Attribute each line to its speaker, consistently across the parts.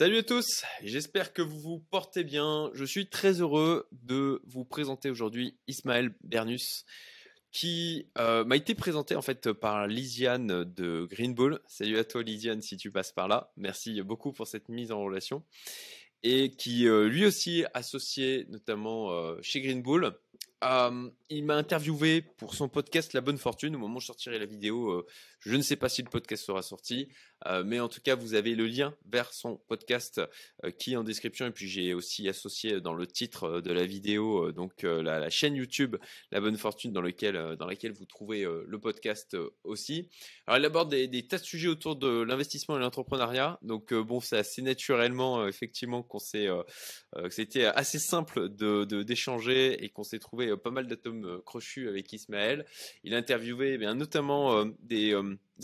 Speaker 1: Salut à tous, j'espère que vous vous portez bien. Je suis très heureux de vous présenter aujourd'hui Ismaël Bernus qui euh, m'a été présenté en fait par Lisiane de Green Bull. Salut à toi Lisiane si tu passes par là. Merci beaucoup pour cette mise en relation. Et qui euh, lui aussi associé notamment euh, chez Green Bull. Il m'a interviewé pour son podcast La Bonne Fortune. Au moment où je sortirai la vidéo, je ne sais pas si le podcast sera sorti. Euh, mais en tout cas, vous avez le lien vers son podcast euh, qui est en description. Et puis, j'ai aussi associé dans le titre euh, de la vidéo donc la, chaîne YouTube La Bonne Fortune dans, lequel, dans laquelle vous trouvez le podcast aussi. Alors, il aborde des, tas de sujets autour de l'investissement et l'entrepreneuriat. Donc, bon, c'est assez naturellement, effectivement, qu'on s'est, que c'était assez simple de, d'échanger et qu'on s'est trouvé pas mal d'atomes crochus avec Ismaël. Il a interviewé eh bien, notamment des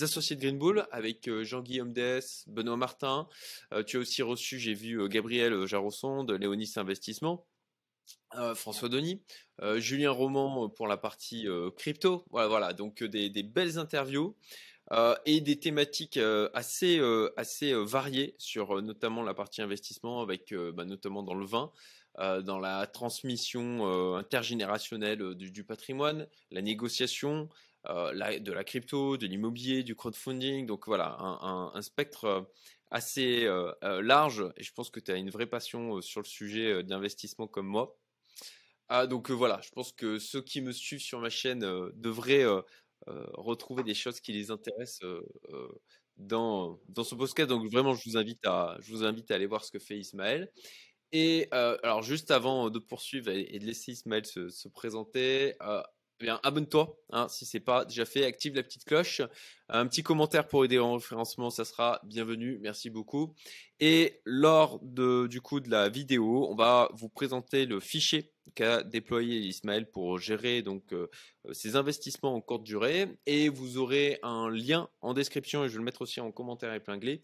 Speaker 1: associés de Green Bull avec euh, Jean-Guillaume Dess, Benoît Martin. Euh, tu as aussi reçu, j'ai vu euh, Gabriel Jarosson de Léonis Investissement. François Denis, Julien Roman pour la partie crypto. Voilà, voilà, donc des, belles interviews et des thématiques assez, assez variées sur notamment la partie investissement, avec bah, notamment dans le vin, dans la transmission intergénérationnelle du, patrimoine, la négociation, euh, de la crypto, de l'immobilier, du crowdfunding. Donc voilà, un, spectre euh, assez euh, large. Et je pense que tu as une vraie passion sur le sujet d'investissement comme moi. Ah, donc voilà, je pense que ceux qui me suivent sur ma chaîne devraient retrouver des choses qui les intéressent dans, dans ce podcast. Donc vraiment, je vous invite à, je vous invite à aller voir ce que fait Ismaël. Et alors juste avant de poursuivre et, de laisser Ismaël se, se présenter, eh bien, abonne-toi hein, si c'est pas déjà fait, active la petite cloche. Un petit commentaire pour aider au référencement, ça sera bienvenu. Merci beaucoup. Et lors de, du coup de la vidéo, on va vous présenter le fichier qu'a déployé Ismaël pour gérer donc euh, ses investissements en courte durée. Et vous aurez un lien en description et je vais le mettre aussi en commentaire épinglé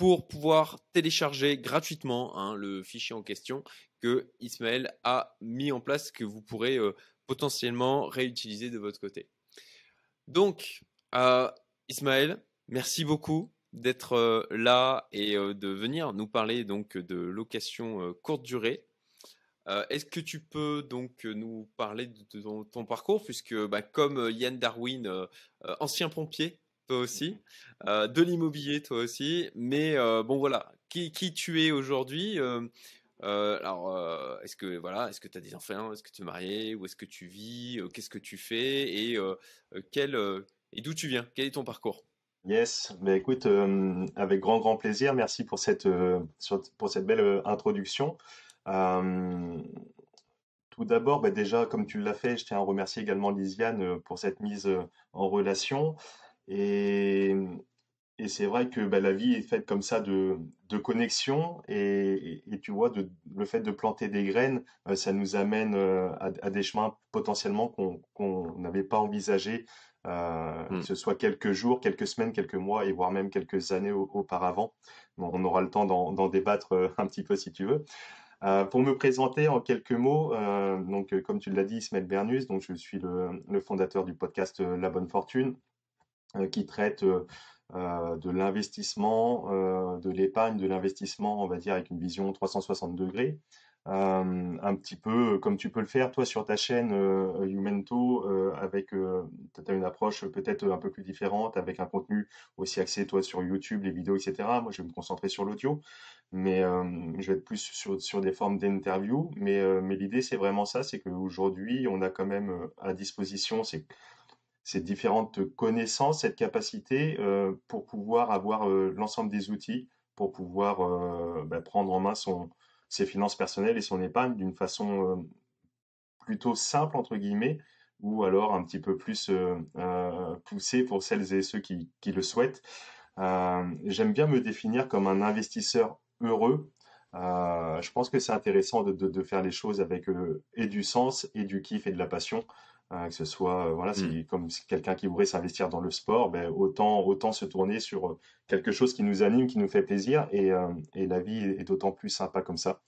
Speaker 1: pour pouvoir télécharger gratuitement hein, le fichier en question que Ismaël a mis en place, que vous pourrez euh, potentiellement réutiliser de votre côté. Donc, euh, Ismaël, merci beaucoup d'être euh, là et de venir nous parler donc de location courte durée. Est-ce que tu peux donc nous parler de ton, parcours, puisque bah, comme Yann Darwin, ancien pompier, toi aussi, de l'immobilier, toi aussi, mais bon voilà, qui, tu es aujourd'hui euh, alors, euh, est-ce que voilà, est-ce que tu as des enfants? Est-ce que tu es marié? Où est-ce que tu vis? Euh, Qu'est-ce que tu fais? Et quel et d'où tu viens? Quel est ton parcours?
Speaker 2: Yes, mais écoute, avec grand grand plaisir. Merci pour cette pour cette belle introduction. tout d'abord, bah, déjà, comme tu l'as fait, je tiens à remercier également Lisiane pour cette mise en relation. Et et c'est vrai que bah, la vie est faite comme ça de, de connexions et, et, tu vois, de, le fait de planter des graines, euh, ça nous amène euh, à, à, des chemins potentiellement qu'on n'avait pas envisagé, euh, que mmh. ce soit quelques jours, quelques semaines, quelques mois et voire même quelques années auparavant. Bon, on aura le temps d'en débattre un petit peu si tu veux. Euh, pour me présenter en quelques mots, euh, donc comme tu l'as dit, Ismaël Bernus, donc je suis le, le fondateur du podcast La Bonne Fortune, qui traite euh, de l'investissement, euh, de l'épargne, de l'investissement, on va dire, avec une vision 360 degrés. Euh, un petit peu comme tu peux le faire toi sur ta chaîne euh, Umento avec tu as une approche peut-être un peu plus différente avec un contenu aussi axé toi sur YouTube les vidéos etc moi je vais me concentrer sur l'audio mais je vais être plus sur, sur des formes d'interview mais, mais l'idée c'est vraiment ça c'est qu'aujourd'hui on a quand même à disposition c'est ces différentes connaissances, cette capacité euh, pour pouvoir avoir euh, l'ensemble des outils pour pouvoir euh, bah, prendre en main son, ses finances personnelles et son épargne d'une façon plutôt simple entre guillemets ou alors un petit peu plus poussée pour celles et ceux qui, qui le souhaitent. J'aime bien me définir comme un investisseur heureux. je pense que c'est intéressant de, de, de, faire les choses avec et du sens et du kiff et de la passion. Hein, que ce soit euh, voilà, mmh. comme quelqu'un qui voudrait s'investir dans le sport, ben, autant autant se tourner sur euh, quelque chose qui nous anime, qui nous fait plaisir, et, euh, et la vie est d'autant plus sympa comme ça.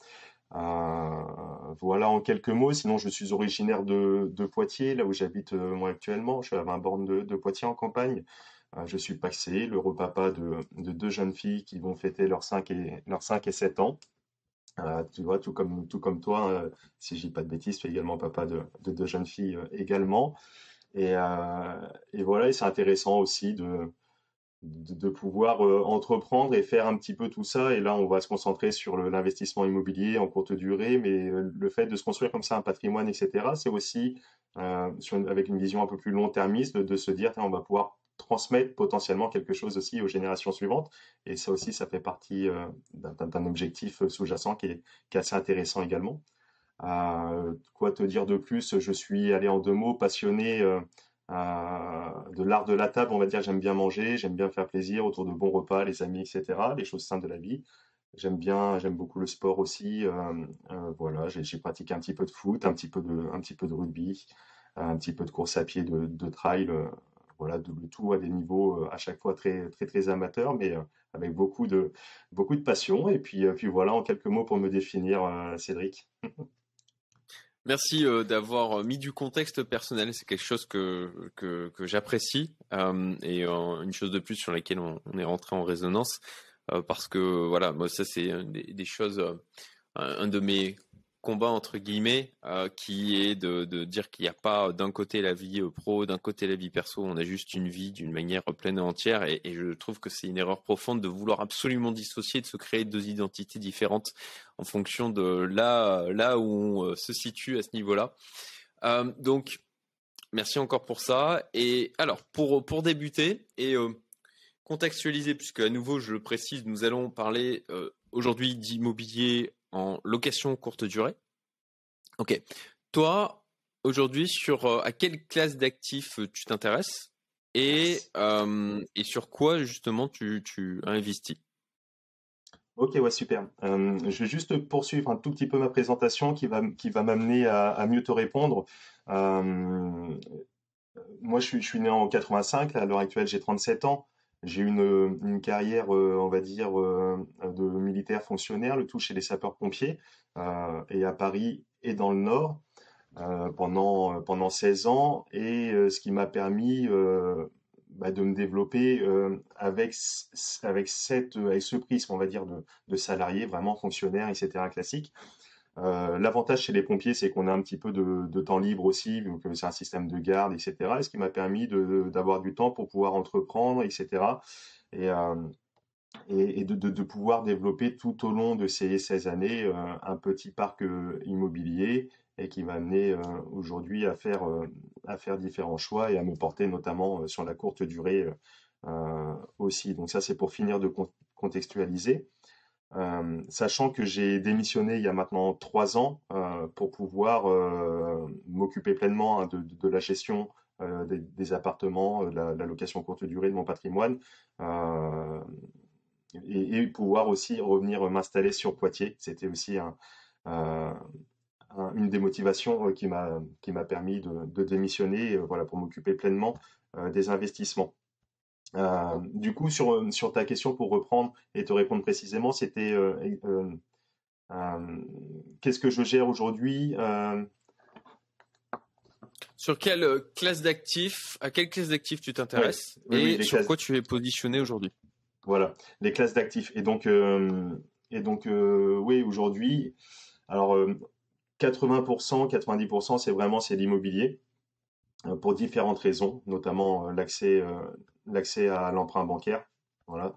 Speaker 2: voilà en quelques mots. Sinon, je suis originaire de, de Poitiers, là où j'habite moi actuellement. Je suis à 20 bornes de, de Poitiers en campagne. je suis paxé, l'heureux papa de, deux jeunes filles qui vont fêter leurs 5 et, leurs 5 et 7 ans. Tu vois, tout comme, tout comme toi, si je dis pas de bêtises, tu es également papa de, deux jeunes filles également. Et, et voilà, et c'est intéressant aussi de, de, pouvoir euh, entreprendre et faire un petit peu tout ça. Et là, on va se concentrer sur l'investissement immobilier en courte durée, mais euh, le fait de se construire comme ça un patrimoine, etc., c'est aussi, euh, avec une vision un peu plus long-termiste, de, se dire, on va pouvoir transmettre potentiellement quelque chose aussi aux générations suivantes. Et ça aussi, ça fait partie d'un objectif sous-jacent qui est, assez intéressant également. quoi te dire de plus? Je suis allé en deux mots passionné de l'art de la table, on va dire, j'aime bien manger, j'aime bien faire plaisir autour de bons repas, les amis, etc., les choses saines de la vie. J'aime bien, j'aime beaucoup le sport aussi. Euh, euh, voilà, j'ai pratiqué un petit peu de foot, un petit peu de, un petit peu de rugby, un petit peu de course à pied, de trail. Euh, voilà, de, tout à des niveaux à chaque fois très, très, très amateurs, mais avec beaucoup de, beaucoup de passion. Et puis, puis voilà, en quelques mots pour me définir, Cédric.
Speaker 1: Merci euh, d'avoir euh, mis du contexte personnel. C'est quelque chose que, que, j'apprécie euh, et une chose de plus sur laquelle on, est rentré en résonance parce que voilà, moi ça c'est des, choses. un de mes combat entre guillemets euh, qui est de, dire qu'il n'y a pas d'un côté la vie euh, pro, d'un côté la vie perso, on a juste une vie d'une manière pleine et entière et, je trouve que c'est une erreur profonde de vouloir absolument dissocier, de se créer deux identités différentes en fonction de là, là où on euh, se situe à ce niveau-là. Euh, donc merci encore pour ça et alors pour, pour débuter et euh, contextualiser puisque à nouveau je le précise, nous allons parler aujourd'hui d'immobilier en location courte durée. Ok. Toi, aujourd'hui, sur euh, à quelle classe d'actifs euh, tu t'intéresses et, euh, et sur quoi justement tu, tu investis?
Speaker 2: Ok, ouais, super. je vais juste poursuivre un tout petit peu ma présentation qui va, qui va m'amener à, mieux te répondre. moi, je suis, je suis né en 85, à l'heure actuelle, j'ai 37 ans. J'ai une, une carrière, euh, on va dire, euh, de militaire fonctionnaire, le tout chez les sapeurs-pompiers, euh, et à Paris et dans le Nord, pendant, pendant 16 ans, et ce qui m'a permis bah, de me développer avec, avec, cette, avec ce prisme, on va dire, de, de salarié, vraiment fonctionnaire, etc., classique. Euh, l'avantage chez les pompiers, c'est qu'on a un petit peu de, temps libre aussi, vu que c'est un système de garde, etc. Et ce qui m'a permis d'avoir du temps pour pouvoir entreprendre, etc. Et, euh, de, pouvoir développer tout au long de ces 16 années euh, un petit parc immobilier et qui m'a amené aujourd'hui à faire différents choix et à me porter notamment sur la courte durée aussi. Donc ça, c'est pour finir de contextualiser. Euh, sachant que j'ai démissionné il y a maintenant trois ans euh, pour pouvoir euh, m'occuper pleinement hein, de, la gestion des, appartements, de la, location courte durée de mon patrimoine, et, pouvoir aussi revenir m'installer sur Poitiers. C'était aussi une des motivations qui m'a permis de, de démissionner, voilà, pour m'occuper pleinement des investissements. Euh, du coup, sur, euh, sur ta question, pour reprendre et te répondre précisément, c'était euh, qu'est-ce que je gère aujourd'hui
Speaker 1: Sur quelle classe d'actifs, à quelle classe d'actifs tu t'intéresses? Et sur quoi tu es positionné aujourd'hui?
Speaker 2: Voilà, les classes d'actifs. Et donc, et donc oui, aujourd'hui, alors 80%, 90%, c'est vraiment c'est l'immobilier pour différentes raisons, notamment l'accès l'accès à l'emprunt bancaire. Voilà.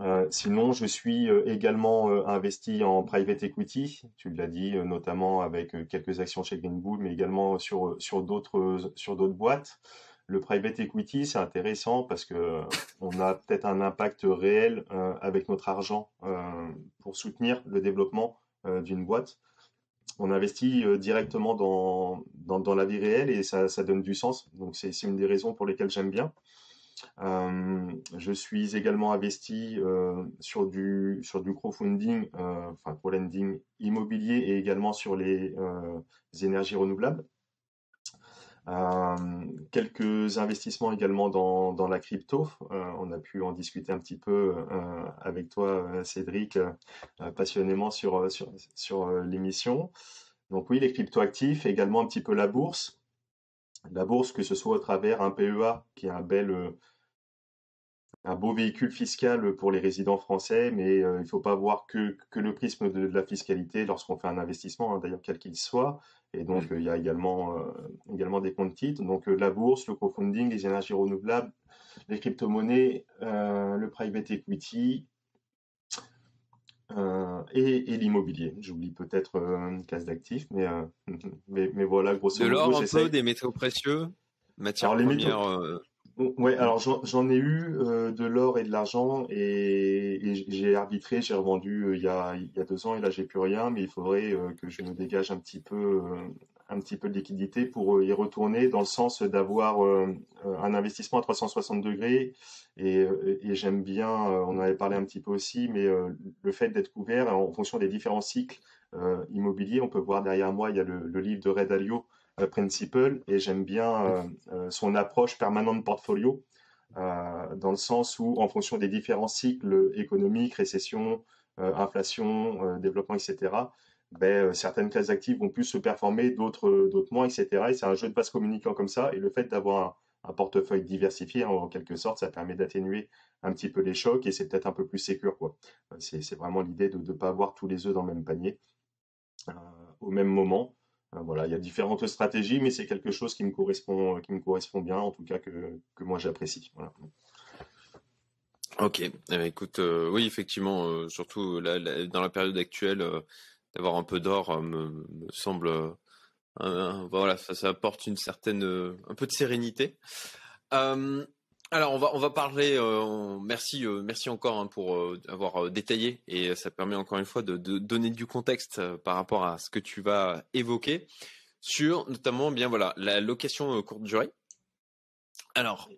Speaker 2: Euh, sinon, je suis euh, également euh, investi en private equity, tu l'as dit, notamment avec quelques actions chez Greenbull, mais également sur, sur d'autres sur d'autres boîtes. Le private equity, c'est intéressant parce que on a peut-être un impact réel avec notre argent pour soutenir le développement d'une boîte. On investit directement dans, la vie réelle et ça, donne du sens. Donc c'est une des raisons pour lesquelles j'aime bien. Euh, je suis également investi euh, sur, du, crowdfunding, euh, enfin co-lending immobilier et également sur les, énergies renouvelables. Quelques investissements également dans, la crypto. on a pu en discuter un petit peu avec toi, Cédric, passionnément sur, sur, sur l'émission. Donc oui, les cryptoactifs, également un petit peu la bourse. La bourse, que ce soit à travers un PEA, qui est un bel un beau véhicule fiscal pour les résidents français, mais il ne faut pas voir que, que le prisme de, la fiscalité lorsqu'on fait un investissement, hein, d'ailleurs quel qu'il soit. Et donc, mmh. il y a également, également des comptes titres. Donc, la bourse, le crowdfunding, les énergies renouvelables, les crypto-monnaies, le private equity, euh, et, l'immobilier. J'oublie peut-être euh, une case d'actifs, mais, euh, mais, mais, voilà, grosso
Speaker 1: modo. De l'or un peu, des métaux précieux, matières premières.
Speaker 2: Ouais, alors j'en ai eu de l'or et de l'argent et, j'ai arbitré, j'ai revendu il, y a, il y a deux ans et là j'ai plus rien, mais il faudrait que je me dégage un petit peu un petit peu de liquidité pour euh, y retourner dans le sens d'avoir euh, euh, un investissement à 360 degrés. Et, j'aime bien, on en avait parlé un petit peu aussi, mais le fait d'être couvert en fonction des différents cycles immobiliers, on peut voir derrière moi, il y a le, livre de Red Alio, Principle, et j'aime bien son approche permanente portfolio. dans le sens où, en fonction des différents cycles économiques, récession, inflation, développement, etc., ben, euh, certaines classes actives vont plus se performer, d'autres euh, d'autres moins, etc. Et c'est un jeu de passe communicant comme ça. Et le fait d'avoir un, portefeuille diversifié, en, quelque sorte, ça permet d'atténuer un petit peu les chocs et c'est peut-être un peu plus. Quoi. Euh, c'est, vraiment l'idée de ne pas avoir tous les œufs dans le même panier au même moment. Voilà, il y a différentes stratégies, mais c'est quelque chose qui me correspond, qui me correspond bien, en tout cas que, moi j'apprécie. Voilà.
Speaker 1: Ok, eh ben, écoute, oui, effectivement, surtout dans la période actuelle, d'avoir un peu d'or euh, me, semble euh, voilà ça, ça, apporte une certaine euh, un peu de sérénité alors on va on va parler. merci merci encore hein, pour avoir détaillé et ça permet encore une fois de, donner du contexte par rapport à ce que tu vas évoquer sur notamment bien voilà la location courte durée. Alors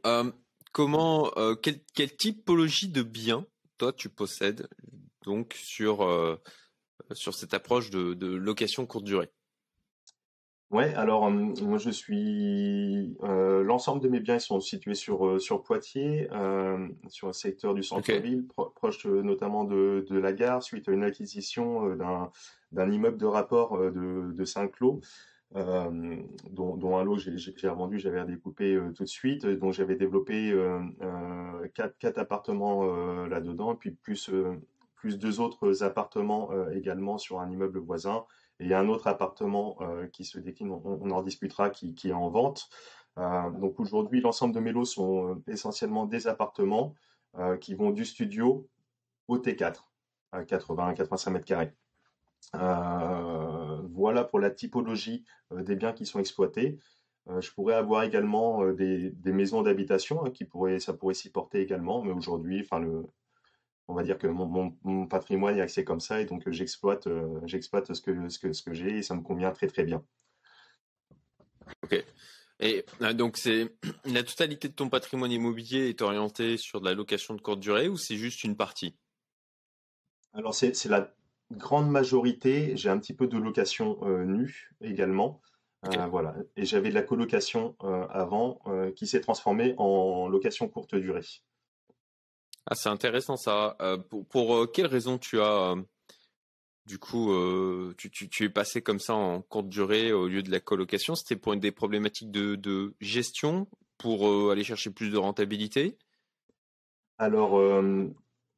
Speaker 1: comment quelle, typologie de biens toi tu possèdes donc sur sur cette approche de, location courte durée?
Speaker 2: Ouais, alors moi je suis euh, l'ensemble de mes biens sont situés sur euh, sur Poitiers, euh, sur un secteur du centre-ville, proche notamment de, la gare, suite à une acquisition d'un d'un immeuble de rapport de, Saint-Cloud. dont, un lot j'ai revendu, j'avais redécoupé tout de suite, dont j'avais développé quatre, quatre appartements là-dedans, puis plus plus deux autres appartements euh, également sur un immeuble voisin et un autre appartement euh, qui se décline, on, en discutera, qui, est en vente. Euh, donc aujourd'hui, l'ensemble de mes lots sont essentiellement des appartements qui vont du studio au T4 à 80-85 mètres carrés. voilà pour la typologie des biens qui sont exploités. je pourrais avoir également des, maisons d'habitation hein, qui pourraient, ça pourrait s'y porter également, mais aujourd'hui, enfin le, on va dire que mon, patrimoine est axé comme ça et donc euh, j'exploite euh, j'exploite ce que, ce que, ce que j'ai et ça me convient très très bien.
Speaker 1: Ok. Et euh, donc c'est la totalité de ton patrimoine immobilier est orienté sur de la location de courte durée ou c'est juste une partie?
Speaker 2: Alors c'est la grande majorité. J'ai un petit peu de location nue également. voilà. Et j'avais de la colocation avant qui s'est transformée en location courte durée.
Speaker 1: Ah, c'est intéressant ça. Euh, pour, pour euh, quelles raisons tu as euh, du coup tu, tu, es passé comme ça en courte durée au lieu de la colocation? C'était pour une des problématiques de, de gestion, pour aller chercher plus de rentabilité?
Speaker 2: Alors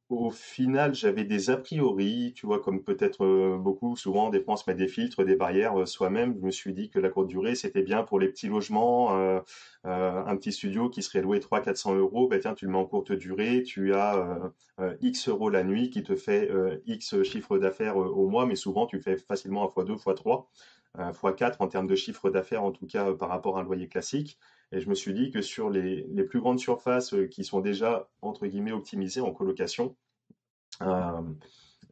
Speaker 2: au final, j'avais des a priori, tu vois, comme peut-être euh, beaucoup, souvent, des fois, on se met des filtres, des barrières euh, soi-même. Je me suis dit que la courte durée, c'était bien pour les petits logements, euh, un petit studio qui serait loué 300-400 euros. Ben, tiens, tu le mets en courte durée, tu as X euros la nuit qui te fait X chiffre d'affaires au mois, mais souvent, tu fais facilement un fois 2 fois 3 fois 4 en termes de chiffre d'affaires, en tout cas par rapport à un loyer classique. Et je me suis dit que sur les, les plus grandes surfaces euh, qui sont déjà, entre guillemets, optimisées en colocation, euh,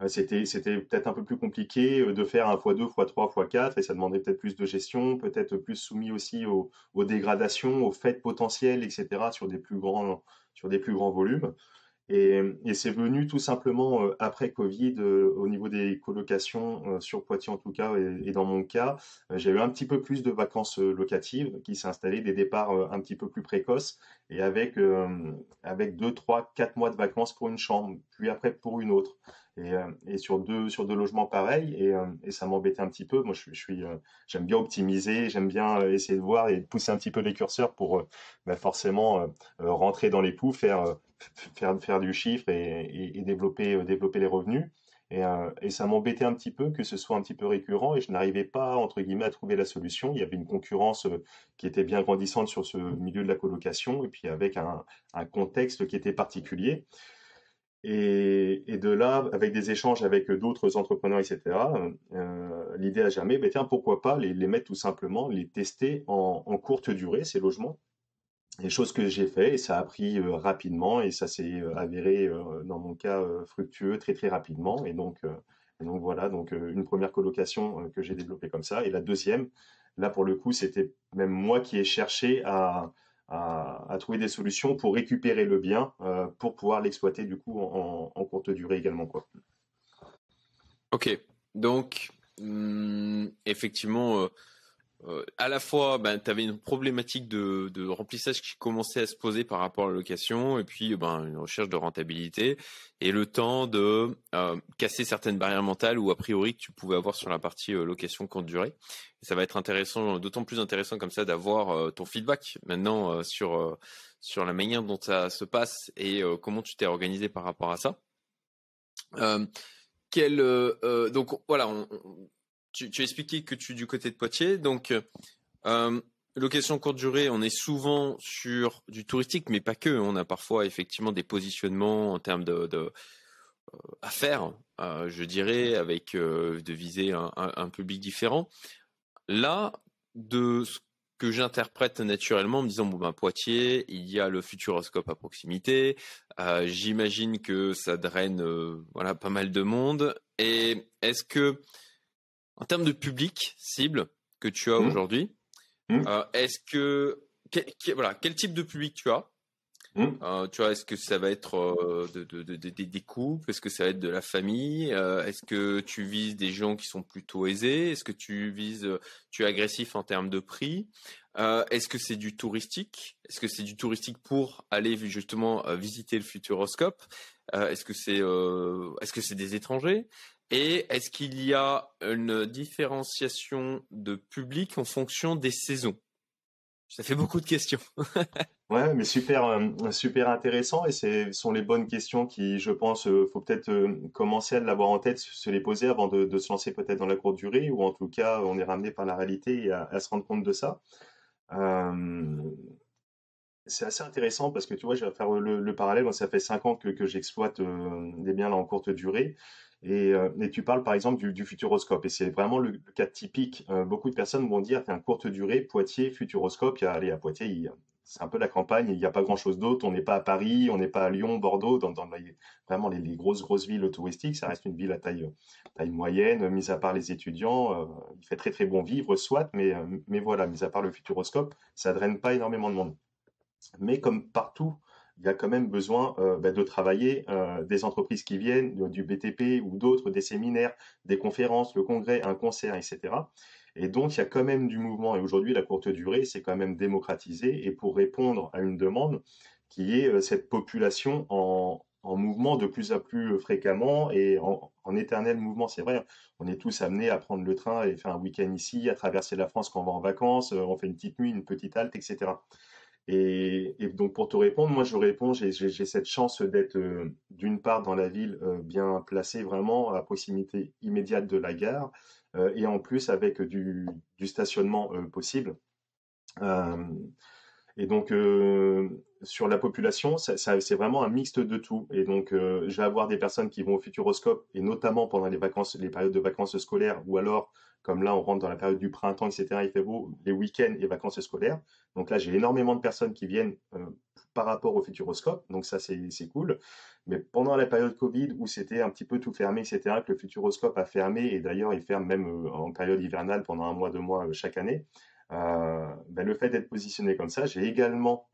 Speaker 2: c'était, peut-être un peu plus compliqué euh, de faire un x2, x3, x4, et ça demandait peut-être plus de gestion, peut-être plus soumis aussi aux, dégradations, aux fêtes potentielles, etc., sur des plus grands, sur des plus grands volumes. Et, c'est venu tout simplement euh, après Covid, euh, au niveau des colocations, euh, sur Poitiers en tout cas, et, dans mon cas, j'ai eu un petit peu plus de vacances locatives qui s'installaient, des départs un petit peu plus précoces, et avec, avec 2, 3, 4 mois de vacances pour une chambre, puis après pour une autre. Et, sur deux sur deux logements pareils et, ça m'embêtait un petit peu. Moi, je, suis j'aime bien optimiser, j'aime bien essayer de voir et pousser un petit peu les curseurs pour bah, forcément rentrer dans les poux, faire faire faire du chiffre et, développer développer les revenus. Euh, et, ça m'embêtait un petit peu que ce soit un petit peu récurrent et je n'arrivais pas, entre guillemets, à trouver la solution. Il y avait une concurrence euh, qui était bien grandissante sur ce milieu de la colocation et puis avec un, contexte qui était particulier. Et, de là, avec des échanges avec d'autres entrepreneurs, etc., euh, l'idée à jamais, ben tiens, pourquoi pas les, mettre tout simplement, les tester en courte durée, ces logements, les choses que j'ai fait et ça a pris rapidement et ça s'est avéré dans mon cas fructueux très très rapidement. Et donc donc voilà. Donc une première colocation que j'ai développée comme ça. Et la deuxième là pour le coup c'était même moi qui ai cherché à, à, trouver des solutions pour récupérer le bien pour pouvoir l'exploiter du coup en, courte durée également quoi.
Speaker 1: Ok donc mmh, effectivement euh, à la fois, ben, tu avais une problématique de, remplissage qui commençait à se poser par rapport à la location, et puis ben, une recherche de rentabilité, et le temps de euh, casser certaines barrières mentales ou a priori que tu pouvais avoir sur la partie euh, location courte durée. Ça va être intéressant, d'autant plus intéressant comme ça d'avoir ton feedback maintenant sur, sur la manière dont ça se passe et comment tu t'es organisé par rapport à ça. Quel, donc voilà, tu, tu, as expliqué que tu es du côté de Poitiers. Donc, euh, location courte durée, on est souvent sur du touristique, mais pas que. On a parfois effectivement des positionnements en termes de, euh, affaires, euh, je dirais, avec euh, de viser un, public différent. Là, de ce que j'interprète naturellement en me disant bon ben Poitiers, il y a le Futuroscope à proximité. Euh, J'imagine que ça draine euh, voilà pas mal de monde. Et est-ce que en termes de public cible que tu as mmh. aujourd'hui, mmh. euh, est-ce que voilà quel type de public tu as? Mmh. euh, Tu vois, est-ce que ça va être euh, de, des couples? Est-ce que ça va être de la famille? Est-ce que tu vises des gens qui sont plutôt aisés? Est-ce que tu vises, tu es agressif en termes de prix? Est-ce que c'est du touristique? Est-ce que c'est du touristique pour aller justement visiter le Futuroscope? Est-ce que c'est, est-ce que c'est des étrangers? Et est-ce qu'il y a une différenciation de public en fonction des saisons? Ça fait beaucoup de questions.
Speaker 2: ouais, mais super, euh, super intéressant. Et ce sont les bonnes questions qui, je pense, euh, faut peut-être euh, commencer à l'avoir en tête, se les poser avant de, se lancer peut-être dans la courte durée, ou en tout cas, on est ramené par la réalité et à, se rendre compte de ça. c'est assez intéressant parce que tu vois, je vais faire le, parallèle. Moi, ça fait cinq ans que, j'exploite des biens là en courte durée. Euh, et, tu parles par exemple du, futuroscope, et c'est vraiment le, cas typique. Euh, beaucoup de personnes vont dire, un courte durée, Poitiers, futuroscope, il y a, allez, à Poitiers, c'est un peu la campagne, il n'y a pas grand-chose d'autre, on n'est pas à Paris, on n'est pas à Lyon, Bordeaux, dans, vraiment les, grosses, grosses villes touristiques, ça reste une ville à taille, moyenne, mis à part les étudiants, euh, il fait très très bon vivre, soit, mais, mais voilà, mis à part le futuroscope, ça draine pas énormément de monde. Mais comme partout il y a quand même besoin euh, bah, de travailler euh, des entreprises qui viennent, du BTP ou d'autres, des séminaires, des conférences, le congrès, un concert, etc. Et donc, il y a quand même du mouvement. Et aujourd'hui, la courte durée, c'est quand même démocratisé. Et pour répondre à une demande qui est euh, cette population en, mouvement de plus en plus fréquemment et en, en éternel mouvement. C'est vrai, on est tous amenés à prendre le train et faire un week-end ici, à traverser la France quand on va en vacances, on fait une petite nuit, une petite halte, etc. Et, donc pour te répondre, moi je réponds, j'ai cette chance d'être euh, d'une part dans la ville euh, bien placée, vraiment à proximité immédiate de la gare, euh, et en plus avec du, stationnement possible. et donc sur la population, c'est vraiment un mixte de tout. Et donc je vais avoir des personnes qui vont au Futuroscope, et notamment pendant les vacances, les périodes de vacances scolaires, ou alors comme là, on rentre dans la période du printemps, etc. Il fait beau, les week-ends et vacances scolaires. Donc là, j'ai énormément de personnes qui viennent euh, par rapport au Futuroscope. Donc ça, c'est cool. Mais pendant la période Covid, où c'était un petit peu tout fermé, etc., que le Futuroscope a fermé, et d'ailleurs, il ferme même euh, en période hivernale pendant un mois, deux mois euh, chaque année. Ben, le fait d'être positionné comme ça, j'ai également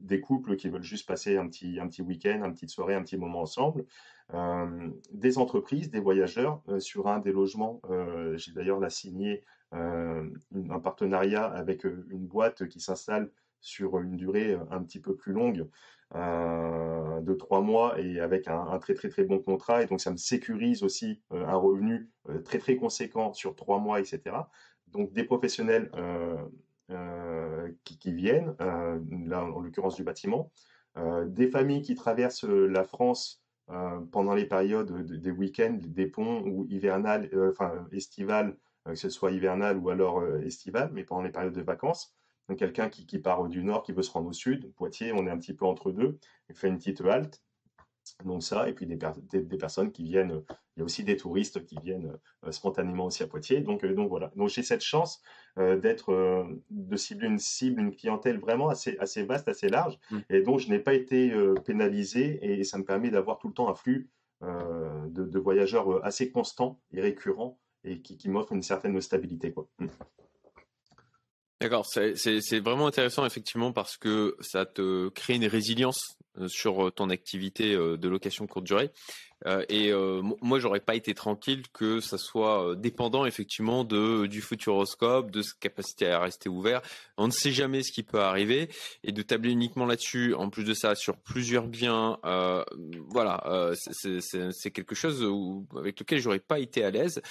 Speaker 2: des couples qui veulent juste passer un petit, un petit week-end, une petite soirée, un petit moment ensemble. Euh, des entreprises, des voyageurs euh, sur un des logements. Euh, j'ai d'ailleurs la signé un partenariat avec une boîte qui s'installe sur une durée un petit peu plus longue. de trois mois et avec un, très très très bon contrat et donc ça me sécurise aussi un revenu très très conséquent sur trois mois etc donc des professionnels qui, qui, viennent là en l'occurrence du bâtiment des familles qui traversent la France euh, pendant les périodes des week-ends, des ponts ou hivernales, euh, enfin estivales, euh, que ce soit hivernal ou alors estival, mais pendant les périodes de vacances. Donc quelqu'un qui, qui, part du nord, qui veut se rendre au sud, Poitiers, on est un petit peu entre deux, il fait une petite halte, donc ça, et puis des, des, personnes qui viennent, il y a aussi des touristes qui viennent euh, spontanément aussi à Poitiers. Donc, euh, donc voilà. Donc j'ai cette chance euh, d'être, de cibler une cible, une clientèle vraiment assez, assez vaste, assez large, mmh. et donc je n'ai pas été pénalisé, et ça me permet d'avoir tout le temps un flux de, de, voyageurs assez constant et récurrent, et qui, qui m'offre une certaine stabilité. Quoi. Mmh.
Speaker 1: D'accord, c'est vraiment intéressant effectivement parce que ça te crée une résilience euh, sur euh, ton activité euh, de location courte durée. et moi, j'aurais pas été tranquille que ça soit dépendant effectivement de du futuroscope, de sa capacité à rester ouvert. On ne sait jamais ce qui peut arriver et de tabler uniquement là-dessus. En plus de ça, sur plusieurs biens, voilà, c'est quelque chose avec lequel j'aurais pas été à l'aise.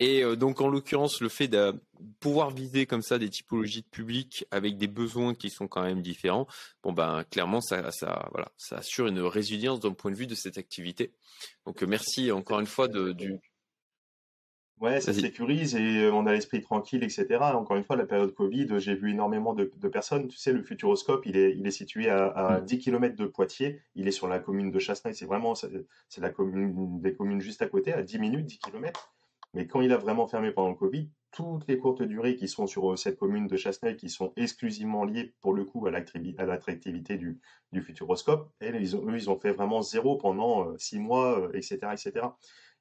Speaker 1: Et euh, donc, en l'occurrence, le fait de pouvoir viser comme ça des typologies de public avec des besoins qui sont quand même différents, bon ben clairement, ça, ça, voilà, ça assure une résilience d'un point de vue de cette activité. Donc, euh, merci encore une fois de, du.
Speaker 2: Ouais, ça sécurise et euh, on a l'esprit tranquille, etc. Encore une fois, la période Covid, j'ai vu énormément de, personnes. Tu sais, le Futuroscope, il est, il est situé à, 10 mm. km de Poitiers. Il est sur la commune de Chasseneuil. C'est vraiment, c'est la commune, des communes juste à côté, à 10 minutes, 10 km. Mais quand il a vraiment fermé pendant le Covid, toutes les courtes durées qui sont sur euh, cette commune de Chasseneuil, qui sont exclusivement liées pour le coup à l'attractivité du, Futuroscope, elles, ils ont, eux, ils ont fait vraiment zéro pendant euh, six mois, etc., euh, etc.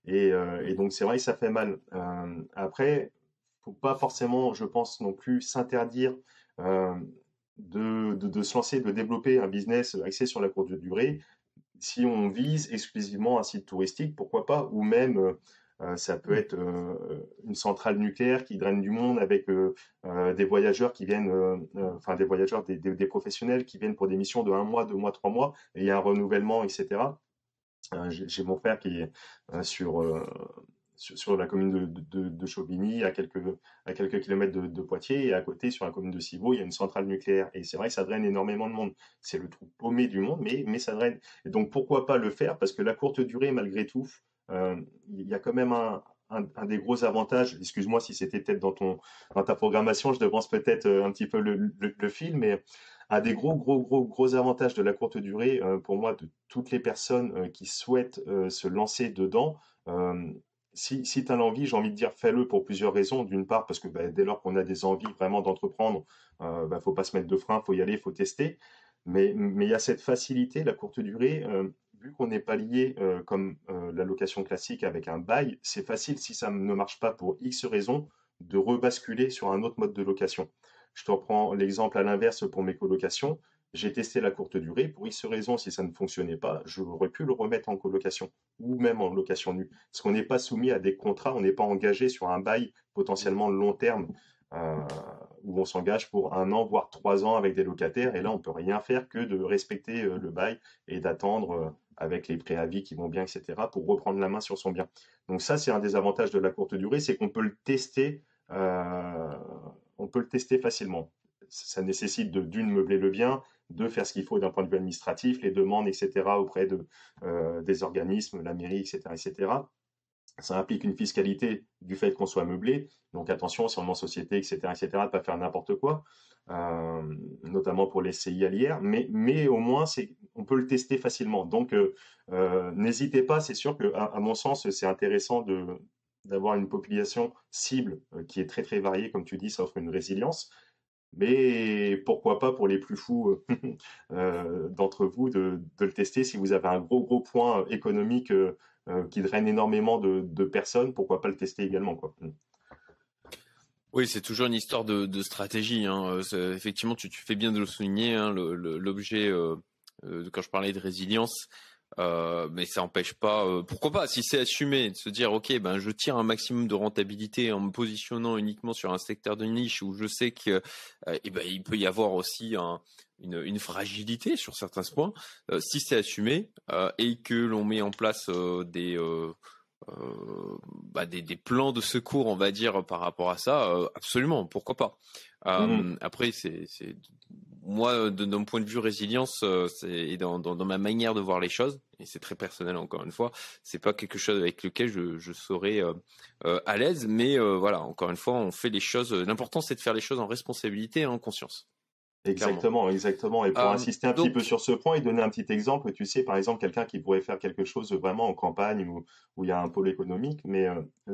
Speaker 2: Et, donc c'est vrai que ça fait mal. Euh, après, faut pas forcément, je pense non plus, s'interdire de, de, de, se lancer, de développer un business axé sur la courte durée. Si on vise exclusivement un site touristique, pourquoi pas, ou même ça peut être euh, une centrale nucléaire qui draine du monde avec euh, des voyageurs qui viennent, enfin des voyageurs, des, professionnels qui viennent pour des missions de un mois, deux mois, trois mois, et il y a un renouvellement, etc. J'ai mon frère qui est sur, sur, la commune de, Chauvigny, à quelques, à quelques kilomètres de, Poitiers, et à côté, sur la commune de Civaux, il y a une centrale nucléaire. Et c'est vrai que ça draine énormément de monde. C'est le trou paumé du monde, mais, mais ça draine. Et donc pourquoi pas le faire? Parce que la courte durée, malgré tout, euh, il y a quand même un, des gros avantages, excuse-moi si c'était peut-être dans, ta programmation, je devance peut-être euh, un petit peu le, le, film, mais un des gros, gros, gros, gros avantages de la courte durée, euh, pour moi, de toutes les personnes qui souhaitent se lancer dedans, si, si tu as l'envie, j'ai envie de dire fais-le pour plusieurs raisons. D'une part, parce que bah, dès lors qu'on a des envies vraiment d'entreprendre, il bah, faut pas se mettre de frein, faut y aller, faut tester. Mais il y a cette facilité, la courte durée vu qu'on n'est pas lié euh, comme euh, la location classique avec un bail, c'est facile si ça ne marche pas pour X raisons de rebasculer sur un autre mode de location. Je te reprends l'exemple à l'inverse pour mes colocations. J'ai testé la courte durée. Pour X raisons, si ça ne fonctionnait pas, j'aurais pu le remettre en colocation ou même en location nue. Parce qu'on n'est pas soumis à des contrats, on n'est pas engagé sur un bail potentiellement long terme euh, où on s'engage pour un an, voire trois ans avec des locataires. Et là, on peut rien faire que de respecter le bail et d'attendre avec les préavis qui vont bien, etc., pour reprendre la main sur son bien. Donc ça, c'est un des avantages de la courte durée, c'est qu'on peut le tester, euh, on peut le tester facilement. Ça nécessite d'une meubler le bien, de faire ce qu'il faut d'un point de vue administratif, les demandes, etc., auprès euh, des organismes, la mairie, etc., etc. Ça implique une fiscalité du fait qu'on soit meublé. Donc attention, en société, etc., etc., de pas faire n'importe quoi. Euh, notamment pour les CILIR, mais, mais au moins on peut le tester facilement. Donc euh, euh, n'hésitez pas, c'est sûr que à, mon sens c'est intéressant de d'avoir une population cible qui est très très variée, comme tu dis, ça offre une résilience. Mais pourquoi pas pour les plus fous d'entre vous de, de, le tester si vous avez un gros gros point économique qui draine énormément de, personnes, pourquoi pas le tester également quoi.
Speaker 1: Oui, c'est toujours une histoire de, stratégie. Hein. Effectivement, tu, fais bien de le souligner. Hein, l'objet, euh, euh, quand je parlais de résilience, Euh, mais ça n'empêche pas, euh, pourquoi pas, si c'est assumé, de se dire, ok, ben je tire un maximum de rentabilité en me positionnant uniquement sur un secteur de niche où je sais que, euh, eh ben, peut y avoir aussi une, une, fragilité sur certains points. si c'est assumé et que l'on met en place des, bah, des, des plans de secours, on va dire, par rapport à ça, absolument, pourquoi pas. Mmh. Après, c'est moi, d'un point de vue résilience, euh, et dans, ma manière de voir les choses, et c'est très personnel encore une fois, c'est pas quelque chose avec lequel je, serais euh, euh, à l'aise, mais voilà, encore une fois, on fait les choses. L'important, c'est de faire les choses en responsabilité et en conscience.
Speaker 2: Exactement, exactement. Et pour insister un petit peu sur ce point et donner un petit exemple, tu sais, par exemple, quelqu'un qui pourrait faire quelque chose vraiment en campagne où, où il y a un pôle économique, mais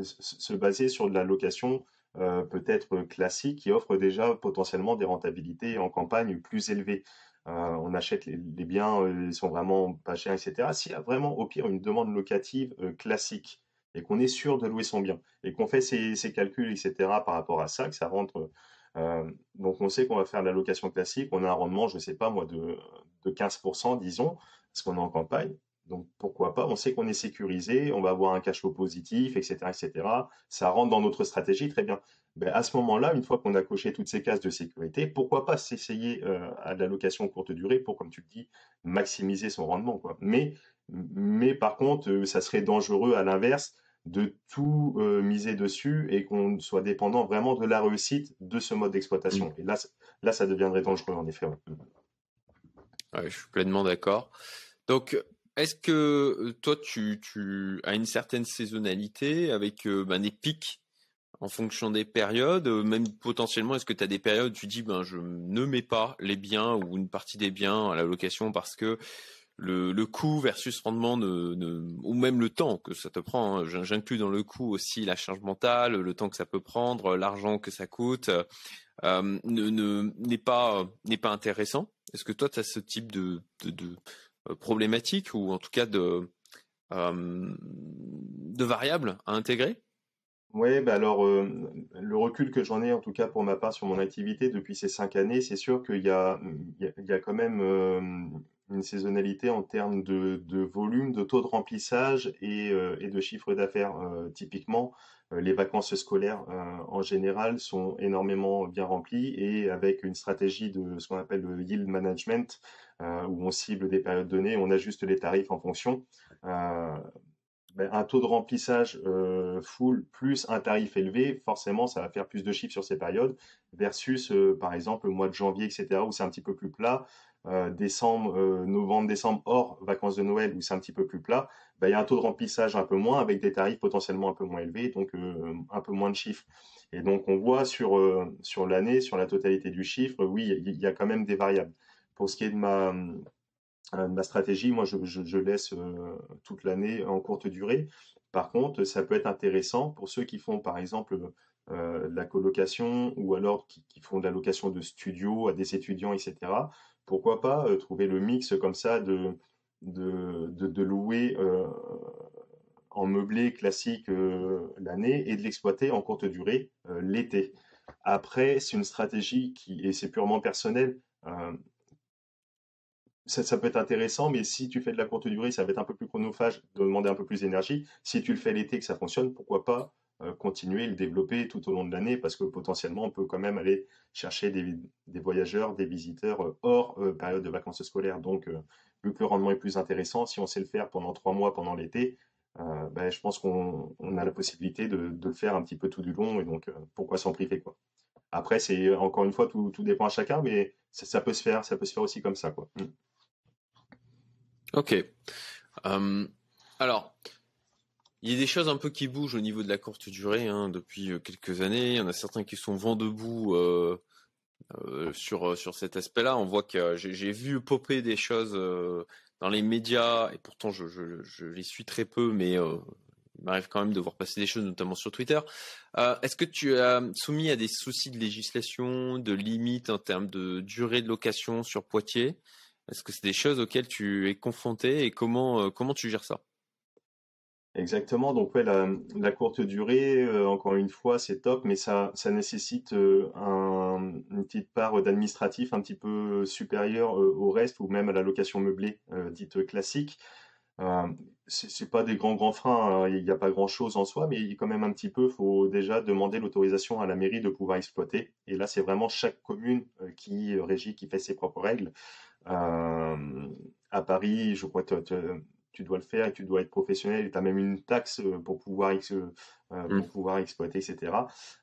Speaker 2: se baser sur de la location euh, peut-être classique qui offre déjà potentiellement des rentabilités en campagne plus élevées. Euh, on achète les, biens, euh, ils sont vraiment pas chers, etc. S'il y a vraiment au pire une demande locative classique et qu'on est sûr de louer son bien et qu'on fait ses, calculs, etc. par rapport à ça, que ça rentre. Donc on sait qu'on va faire la location classique, on a un rendement, je ne sais pas moi, de, de 15%, disons, parce qu'on est en campagne. Donc pourquoi pas? On sait qu'on est sécurisé, on va avoir un cash flow positif, etc., etc. Ça rentre dans notre stratégie, très bien. Ben, à ce moment-là, une fois qu'on a coché toutes ces cases de sécurité, pourquoi pas s'essayer euh, à de la location courte durée pour, comme tu le dis, maximiser son rendement. Mais, mais par contre, euh, ça serait dangereux à l'inverse de tout euh, miser dessus et qu'on soit dépendant vraiment de la réussite de ce mode d'exploitation. Mmh. Et là, là, ça deviendrait dangereux, en effet.
Speaker 1: je suis pleinement d'accord. Donc, est-ce que toi, tu, as une certaine saisonnalité avec ben, des pics en fonction des périodes Même potentiellement, est-ce que tu as des périodes où tu dis, ben, je ne mets pas les biens ou une partie des biens à la location parce que le, coût versus rendement ou même le temps que ça te prend. Hein, j'inclus dans le coût aussi la charge mentale, le temps que ça peut prendre, l'argent que ça coûte, n'est pas n'est pas intéressant. Est-ce que toi tu as ce type de, euh, problématiques ou en tout cas de, euh, variables à intégrer?
Speaker 2: Oui, bah alors euh, le recul que j'en ai en tout cas pour ma part sur mon activité depuis ces cinq années, c'est sûr qu'il y a, il y a, quand même une saisonnalité en termes de, de, volume, de taux de remplissage et, et de chiffre d'affaires. typiquement, les vacances scolaires en général sont énormément bien remplies et avec une stratégie de ce qu'on appelle le yield management, euh, où on cible des périodes données, on ajuste les tarifs en fonction. Euh, ben, un taux de remplissage euh, full plus un tarif élevé, forcément, ça va faire plus de chiffres sur ces périodes, versus, par exemple, le mois de janvier, etc., où c'est un petit peu plus plat. décembre, novembre, décembre, hors vacances de Noël, où c'est un petit peu plus plat, ben, il y a un taux de remplissage un peu moins, avec des tarifs potentiellement un peu moins élevés, donc un peu moins de chiffres. Et donc, on voit sur, sur l'année, sur la totalité du chiffre, oui, il y, a quand même des variables. Pour ce qui est de ma, euh, ma stratégie, moi, je, laisse euh, toute l'année en courte durée. Par contre, ça peut être intéressant pour ceux qui font, par exemple, euh, la colocation ou alors qui, font de la location de studio à des étudiants, etc. Pourquoi pas trouver le mix comme ça de, de, louer en meublé classique l'année et de l'exploiter en courte durée l'été. Après, c'est une stratégie qui, et c'est purement personnel, ça, peut être intéressant, mais si tu fais de la courte durée, ça va être un peu plus chronophage, de demander un peu plus d'énergie. Si tu le fais l'été, que ça fonctionne, pourquoi pas euh, continuer le développer tout au long de l'année, parce que potentiellement, on peut quand même aller chercher des, voyageurs, des visiteurs euh, hors euh, période de vacances scolaires. Donc, vu que le rendement est plus intéressant, si on sait le faire pendant trois mois, pendant l'été, ben, je pense qu'on a la possibilité de, le faire un petit peu tout du long, et donc pourquoi s'en priver quoi. Après, c'est encore une fois, tout, dépend à chacun, mais ça, peut se faire, ça peut se faire aussi comme ça. Mmh.
Speaker 1: Ok. alors, il y a des choses un peu qui bougent au niveau de la courte durée hein, depuis euh, quelques années. Il y en a certains qui sont vent debout euh, euh, sur, sur cet aspect-là. On voit que j'ai vu popper des choses dans les médias, et pourtant je, les suis très peu, mais il m'arrive quand même de voir passer des choses, notamment sur Twitter. Est-ce que tu as soumis à des soucis de législation, de limites en termes de durée de location sur Poitiers? Est-ce que c'est des choses auxquelles tu es confronté et comment, euh, comment tu gères ça?
Speaker 2: Exactement, donc ouais, la, courte durée, euh, encore une fois, c'est top, mais ça, ça nécessite euh, une petite part d'administratif un petit peu supérieure au reste ou même à la location meublée dite classique. c'est pas des grands grands freins, hein. il n'y a pas grand chose en soi, mais quand même un petit peu, faut déjà demander l'autorisation à la mairie de pouvoir exploiter. Et là, c'est vraiment chaque commune qui régit, qui fait ses propres règles. À Paris, je crois que tu dois le faire et tu dois être professionnel et tu as même une taxe euh, pour pouvoir, euh, pour mmh. pouvoir exploiter, etc.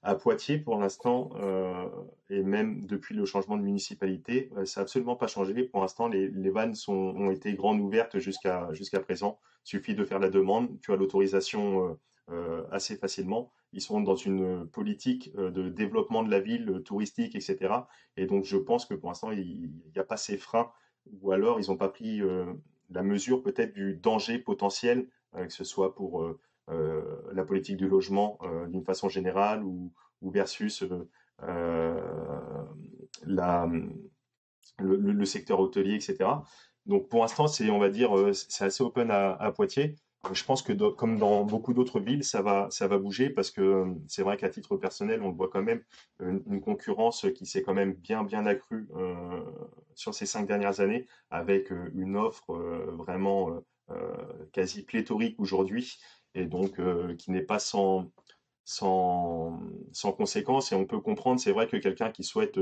Speaker 2: À Poitiers, pour l'instant, euh, et même depuis le changement de municipalité, ça n'a absolument pas changé. Pour l'instant, les, les vannes sont, ont été grandes ouvertes jusqu'à jusqu'à présent. Il suffit de faire la demande, tu as l'autorisation assez facilement. Ils sont dans une politique de développement de la ville, touristique, etc. Et donc, je pense que pour l'instant, il n'y a pas ces freins, ou alors ils n'ont pas pris la mesure peut-être du danger potentiel, euh, que ce soit pour euh, euh, la politique du logement d'une façon générale ou, versus le, secteur hôtelier, etc. Donc pour l'instant, c'est on va dire c'est assez open à, Poitiers. Je pense que comme dans beaucoup d'autres villes, ça va, ça va bouger parce que c'est vrai qu'à titre personnel, on voit quand même, une, concurrence qui s'est quand même bien, bien accrue sur ces cinq dernières années avec une offre vraiment quasi pléthorique aujourd'hui et donc qui n'est pas sans, sans, sans conséquence. Et on peut comprendre, c'est vrai que quelqu'un qui souhaite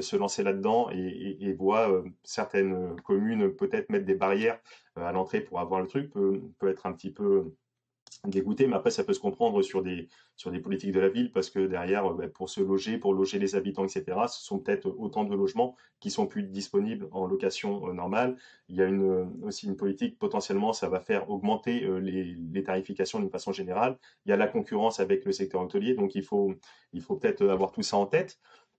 Speaker 2: se lancer là-dedans et, voit certaines communes peut-être mettre des barrières à l'entrée pour avoir le truc peut, peut être un petit peu dégoûté, mais après ça peut se comprendre sur des, sur des politiques de la ville parce que derrière, euh, bah, pour se loger, pour loger les habitants, etc., ce sont peut-être autant de logements qui sont plus disponibles en location euh, normale. Il y a euh, aussi une politique, potentiellement, ça va faire augmenter les, les tarifications d'une façon générale. Il y a la concurrence avec le secteur hôtelier, donc il faut, il faut peut-être avoir tout ça en tête.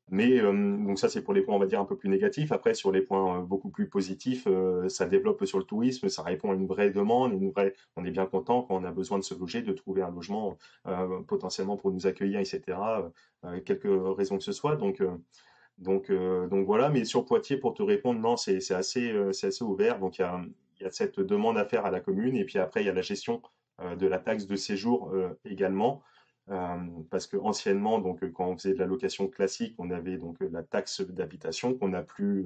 Speaker 2: Mais euh, donc ça, c'est pour les points, on va dire, un peu plus négatifs. Après, sur les points euh, beaucoup plus positifs, euh, ça développe sur le tourisme, ça répond à une vraie demande, une vraie... on est bien content quand on a besoin de se loger, de trouver un logement potentiellement pour nous accueillir, etc. quelques raisons que ce soit. Donc, donc, voilà. Mais sur Poitiers, pour te répondre, non, c'est assez, ouvert. Donc il y a cette demande à faire à la commune, et puis après, il y a la gestion de la taxe de séjour également. Euh, parce que anciennement, donc euh, quand on faisait de la location classique, on avait donc euh, la taxe d'habitation qu'on n'a plus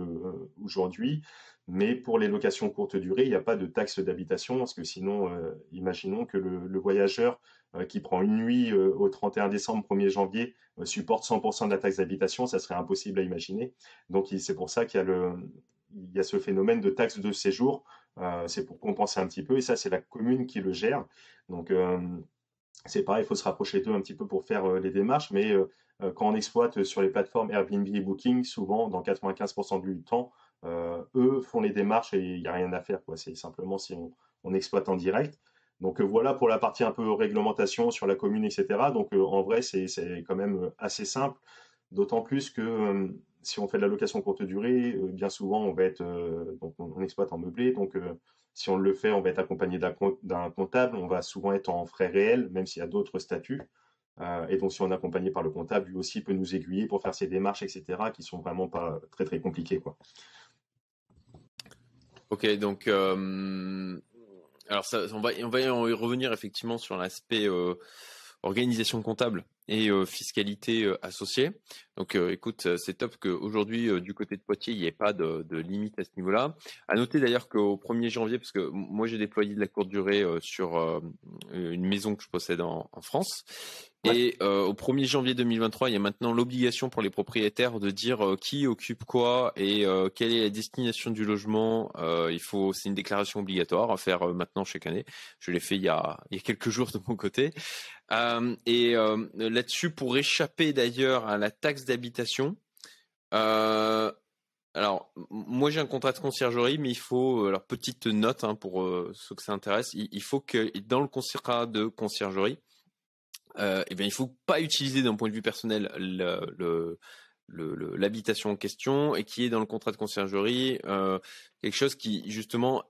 Speaker 2: aujourd'hui. Mais pour les locations courte durée, il n'y a pas de taxe d'habitation, parce que sinon, imaginons que le, voyageur qui prend une nuit au 31 décembre, 1er janvier, supporte 100% de la taxe d'habitation, ça serait impossible à imaginer. Donc c'est pour ça qu'il y a ce phénomène de taxe de séjour. c'est pour compenser un petit peu, et ça c'est la commune qui le gère. Donc c'est pareil, il faut se rapprocher d'eux un petit peu pour faire euh, les démarches, mais euh, euh, quand on exploite sur les plateformes Airbnb et Booking, souvent, dans 95% du temps, eux font les démarches et il n'y a rien à faire. C'est simplement si on, exploite en direct. Donc voilà pour la partie un peu réglementation sur la commune, etc. Donc en vrai, c'est quand même assez simple, d'autant plus que si on fait de la location courte durée, bien souvent on va être, donc on, exploite en meublé, donc si on le fait, on va être accompagné d'un comptable, on va souvent être en frais réels, même s'il y a d'autres statuts. Euh, et donc, si on est accompagné par le comptable, lui aussi peut nous aiguiller pour faire ces démarches, etc., qui sont vraiment pas très très compliquées, quoi.
Speaker 1: Ok, donc euh, alors ça, on va on va y revenir effectivement sur l'aspect euh, organisation comptable et fiscalité associée. Donc, écoute, c'est top qu'aujourd'hui, du côté de Poitiers, il n'y ait pas de, de, limite à ce niveau-là. À noter d'ailleurs qu'au 1er janvier, parce que moi j'ai déployé de la courte durée sur une maison que je possède en, en France, et euh, au 1er janvier 2023, il y a maintenant l'obligation pour les propriétaires de dire euh, qui occupe quoi et euh, quelle est la destination du logement. il faut, c'est une déclaration obligatoire à faire maintenant chaque année. Je l'ai fait il y a, il y a quelques jours de mon côté. et là-dessus, pour échapper d'ailleurs à la taxe d'habitation, alors, moi j'ai un contrat de conciergerie, mais il faut, alors petite note hein, pour ceux que ça intéresse, il, faut que dans le contrat de conciergerie, euh, eh bien, il faut pas utiliser d'un point de vue personnel l'habitation en question et qui est dans le contrat de conciergerie euh, quelque chose qui justement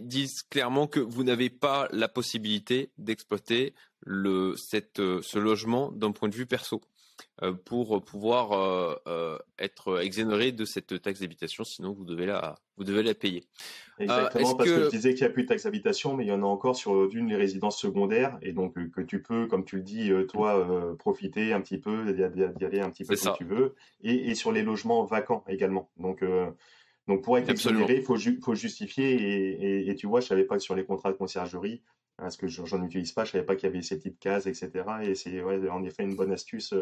Speaker 1: disent clairement que vous n'avez pas la possibilité d'exploiter le cette ce logement d'un point de vue perso. Euh, pour pouvoir euh, euh, être exonéré de cette taxe d'habitation, sinon vous devez la, vous devez la payer.
Speaker 2: Exactement, parce que... je disais qu'il n'y a plus de taxe d'habitation, mais il y en a encore sur d'une les résidences secondaires, et donc que tu peux, comme tu le dis, toi, profiter un petit peu, d'y aller un petit peu comme tu veux, et, et, sur les logements vacants également. Donc Donc pour être exonéré, il faut, faut, justifier. Et, tu vois, je savais pas que sur les contrats de conciergerie, parce que j'en utilise pas, je savais pas qu'il y avait ces petites cases, etc. Et c'est en effet une bonne astuce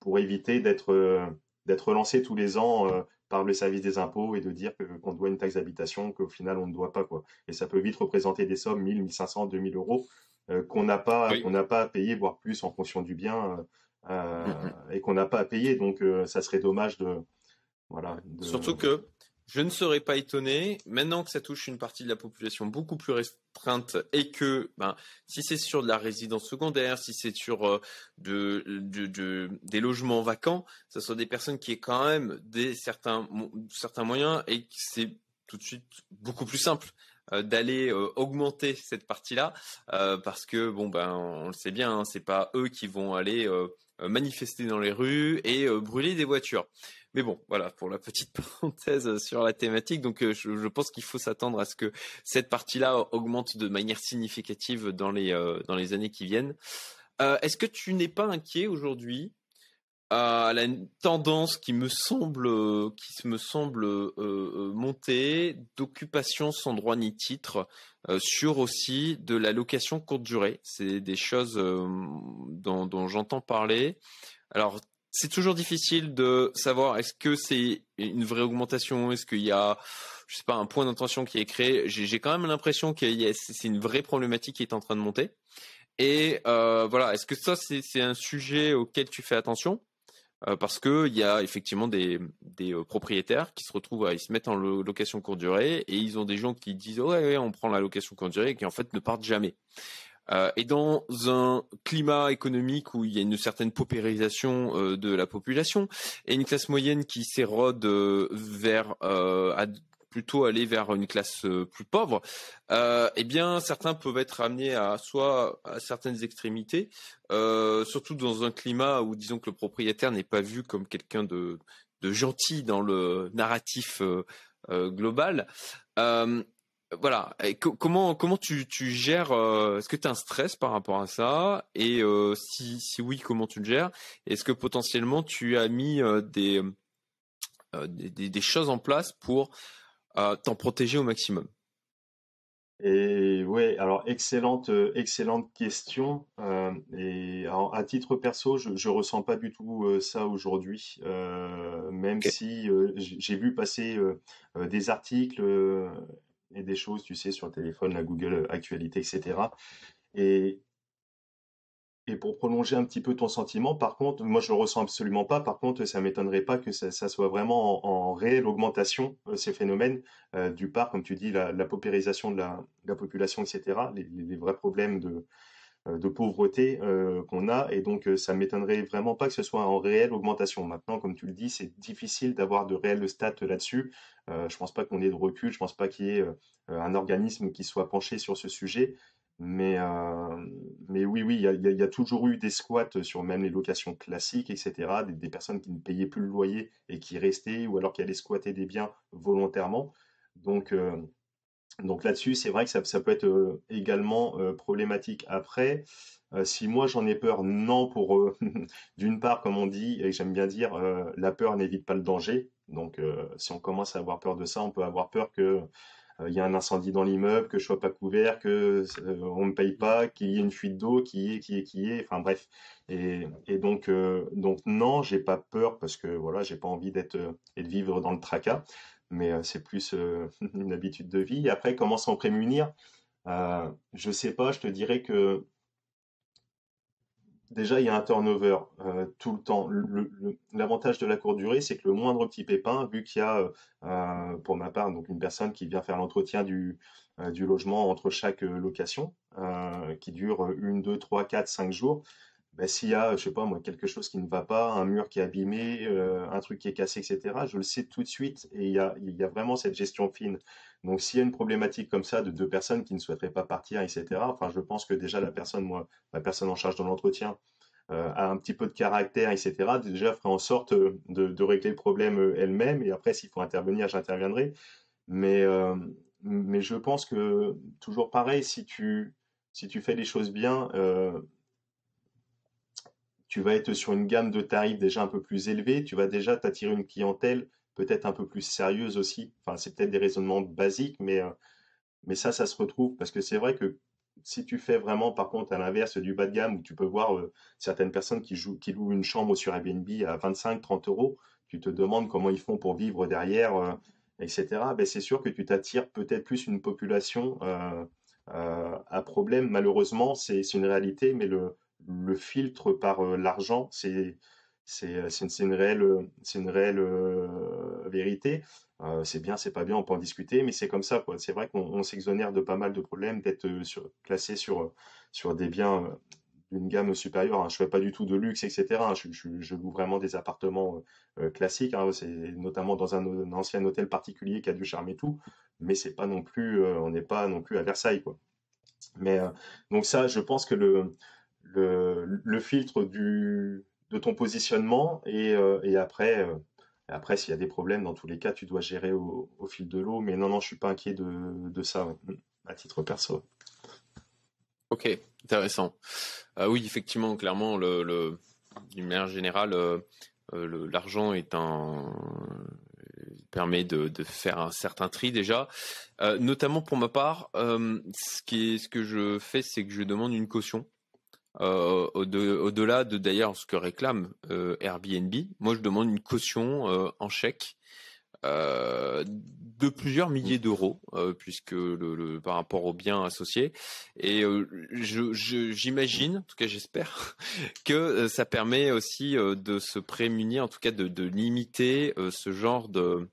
Speaker 2: pour éviter d'être d'être relancé tous les ans par le service des impôts et de dire qu'on doit une taxe d'habitation qu'au final on ne doit pas quoi. Et ça peut vite représenter des sommes 1000, 1500, 2000 euros euh, qu'on n'a pas qu'on n'a pas à payer voire plus en fonction du bien euh, mmh, mmh. et qu'on n'a pas à payer donc euh, ça serait dommage de voilà.
Speaker 1: Surtout que je ne serais pas étonné, maintenant que ça touche une partie de la population beaucoup plus restreinte et que ben, si c'est sur de la résidence secondaire, si c'est sur euh, de, des logements vacants, ce sont des personnes qui aient quand même des certains, moyens et c'est tout de suite beaucoup plus simple euh, d'aller euh, augmenter cette partie-là parce que bon ben on le sait bien, hein, c'est pas eux qui vont aller manifester dans les rues et brûler des voitures. Mais bon, voilà pour la petite parenthèse sur la thématique. Donc, euh, je, pense qu'il faut s'attendre à ce que cette partie-là augmente de manière significative dans les euh, dans les années qui viennent. Euh, est-ce que tu n'es pas inquiet aujourd'hui à la tendance qui me semble qui me semble monter d'occupation sans droit ni titre sur aussi de la location courte durée? C'est des choses dont, dont j'entends parler. Alors c'est toujours difficile de savoir est-ce que c'est une vraie augmentation, est-ce qu'il y a, je sais pas, un point d'intention qui est créé. J'ai quand même l'impression que c'est une vraie problématique qui est en train de monter. Et euh, voilà, est-ce que ça c'est un sujet auquel tu fais attention? Euh, parce que il y a effectivement des, euh, propriétaires qui se retrouvent à ils se mettent en location courte durée et ils ont des gens qui disent ouais, ouais on prend la location courte durée et qui en fait ne partent jamais. Euh, et dans un climat économique où il y a une certaine paupérisation euh, de la population et une classe moyenne qui s'érode euh, vers plutôt aller vers une classe plus pauvre, eh bien certains peuvent être amenés à soit à certaines extrémités, surtout dans un climat où disons que le propriétaire n'est pas vu comme quelqu'un de gentil dans le narratif global voilà. comment comment tu, tu gères euh, Est-ce que tu as un stress par rapport à ça? Et euh, si, si oui, comment tu le gères? Est-ce que potentiellement tu as mis euh, des, des, des choses en place pour t'en protéger au maximum?
Speaker 2: Et ouais, alors excellente, excellente question. et à titre perso, je, je ressens pas du tout ça aujourd'hui, même si j'ai vu passer des articles et des choses, tu sais, sur le téléphone, la Google Actualité, etc. Et, et pour prolonger un petit peu ton sentiment, par contre, moi je le ressens absolument pas. Par contre, ça m'étonnerait pas que ça, soit vraiment en, réelle augmentation euh, ces phénomènes euh, du part, comme tu dis, la, paupérisation de la, population, etc. les, vrais problèmes de, euh, de pauvreté euh, qu'on a et donc euh, ça m'étonnerait vraiment pas que ce soit en réelle augmentation. Maintenant, comme tu le dis, c'est difficile d'avoir de réelles stats là-dessus. je pense pas qu'on ait de recul, je pense pas qu'il y ait un organisme qui soit penché sur ce sujet. Mais, mais oui, oui, il y a, toujours eu des squats sur même les locations classiques, etc. Des, personnes qui ne payaient plus le loyer et qui restaient, ou alors qui allaient squatter des biens volontairement. Donc, donc là-dessus, c'est vrai que ça, peut être euh, également euh, problématique. Après, euh, si moi j'en ai peur, non, pour d'une part, comme on dit, et j'aime bien dire, la peur n'évite pas le danger. Donc si on commence à avoir peur de ça, on peut avoir peur que il y a un incendie dans l'immeuble, que je sois pas couvert, que on me paye pas, qu'il y ait une fuite d'eau, qui est, qui est, qui est, enfin bref. Et, donc, donc non, j'ai pas peur parce que voilà, j'ai pas envie d'être et de vivre dans le tracas mais euh, c'est plus euh, une habitude de vie. Après, comment s'en prémunir? Euh, Je sais pas, je te dirais que déjà, il y a un turnover tout le temps. L'avantage de la courte durée, c'est que le moindre petit pépin, vu qu'il y a, pour ma part, donc une personne qui vient faire l'entretien du, du logement entre chaque location, qui dure une, deux, trois, quatre, cinq jours, bah, s'il y a, je sais pas moi, quelque chose qui ne va pas, un mur qui est abîmé, euh, un truc qui est cassé, etc., je le sais tout de suite et il y a, il y a vraiment cette gestion fine. Donc s'il y a une problématique comme ça de deux personnes qui ne souhaiteraient pas partir, etc., enfin je pense que déjà la personne, moi, la personne en charge de l'entretien, euh, a un petit peu de caractère, etc., déjà ferait en sorte euh, de, de régler le problème elle-même et après s'il faut intervenir, j'interviendrai. Mais, mais je pense que toujours pareil, si tu, si tu fais les choses bien, tu vas être sur une gamme de tarifs déjà un peu plus élevée, tu vas déjà t'attirer une clientèle peut-être un peu plus sérieuses aussi. Enfin, c'est peut-être des raisonnements basiques, mais, mais ça, ça se retrouve parce que c'est vrai que si tu fais vraiment, par contre, à l'inverse du bas de gamme, où tu peux voir certaines personnes qui, jouent, qui louent une chambre sur Airbnb à 25-30 euros, tu te demandes comment ils font pour vivre derrière, etc. Ben, c'est sûr que tu t'attires peut-être plus une population à problème. Malheureusement, c'est une réalité, mais le, le filtre par l'argent, c'est c'est une réelle, une réelle vérité. c'est bien, c'est pas bien, on peut en discuter, mais c'est comme ça. C'est vrai qu'on s'exonère de pas mal de problèmes d'être classé sur, sur des biens d'une gamme supérieure. Hein. Je fais pas du tout de luxe, etc. Hein. Je, loue vraiment des appartements classiques. Hein. C'est notamment dans un, ancien hôtel particulier qui a du charme et tout, mais c'est pas non plus, on n'est pas non plus à Versailles, quoi. Mais donc ça, je pense que le, le, filtre de ton positionnement et, euh, après, euh, après s'il y a des problèmes, dans tous les cas, tu dois gérer au, fil de l'eau. Mais non, non, je suis pas inquiet de, ça, à titre perso.
Speaker 1: Ok, intéressant. Euh, oui, effectivement, clairement, le, le d'une manière générale, l'argent est un permet de, faire un certain tri déjà. notamment pour ma part, ce, qui ce que je fais, c'est que je demande une caution. Euh, au-delà de d'ailleurs ce que réclame euh, Airbnb, moi je demande une caution euh, en chèque de plusieurs milliers d'euros, puisque le, par rapport aux biens associés. Et j'imagine, en tout cas j'espère, que ça permet aussi de se prémunir, en tout cas de, limiter ce genre de,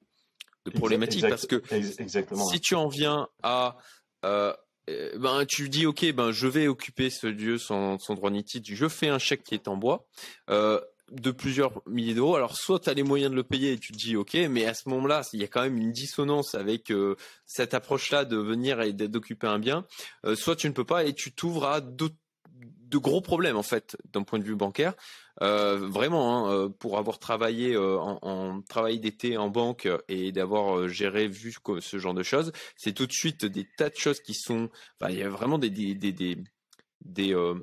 Speaker 1: de problématique, parce que si tu en viens à euh, ben tu dis ok ben je vais occuper ce lieu sans, sans droit ni titre, je fais un chèque qui est en bois euh, de plusieurs milliers d'euros. Alors soit tu as les moyens de le payer et tu te dis ok, mais à ce moment-là il y a quand même une dissonance avec euh, cette approche-là de venir et d'occuper un bien. soit tu ne peux pas et tu t'ouvres à d'autres de gros problèmes en fait d'un point de vue bancaire. Euh, vraiment, hein, euh, pour avoir travaillé euh, en, travail d'été en banque et d'avoir géré, vu ce genre de choses, c'est tout de suite des tas de choses qui sont, il y a vraiment des, des, des, des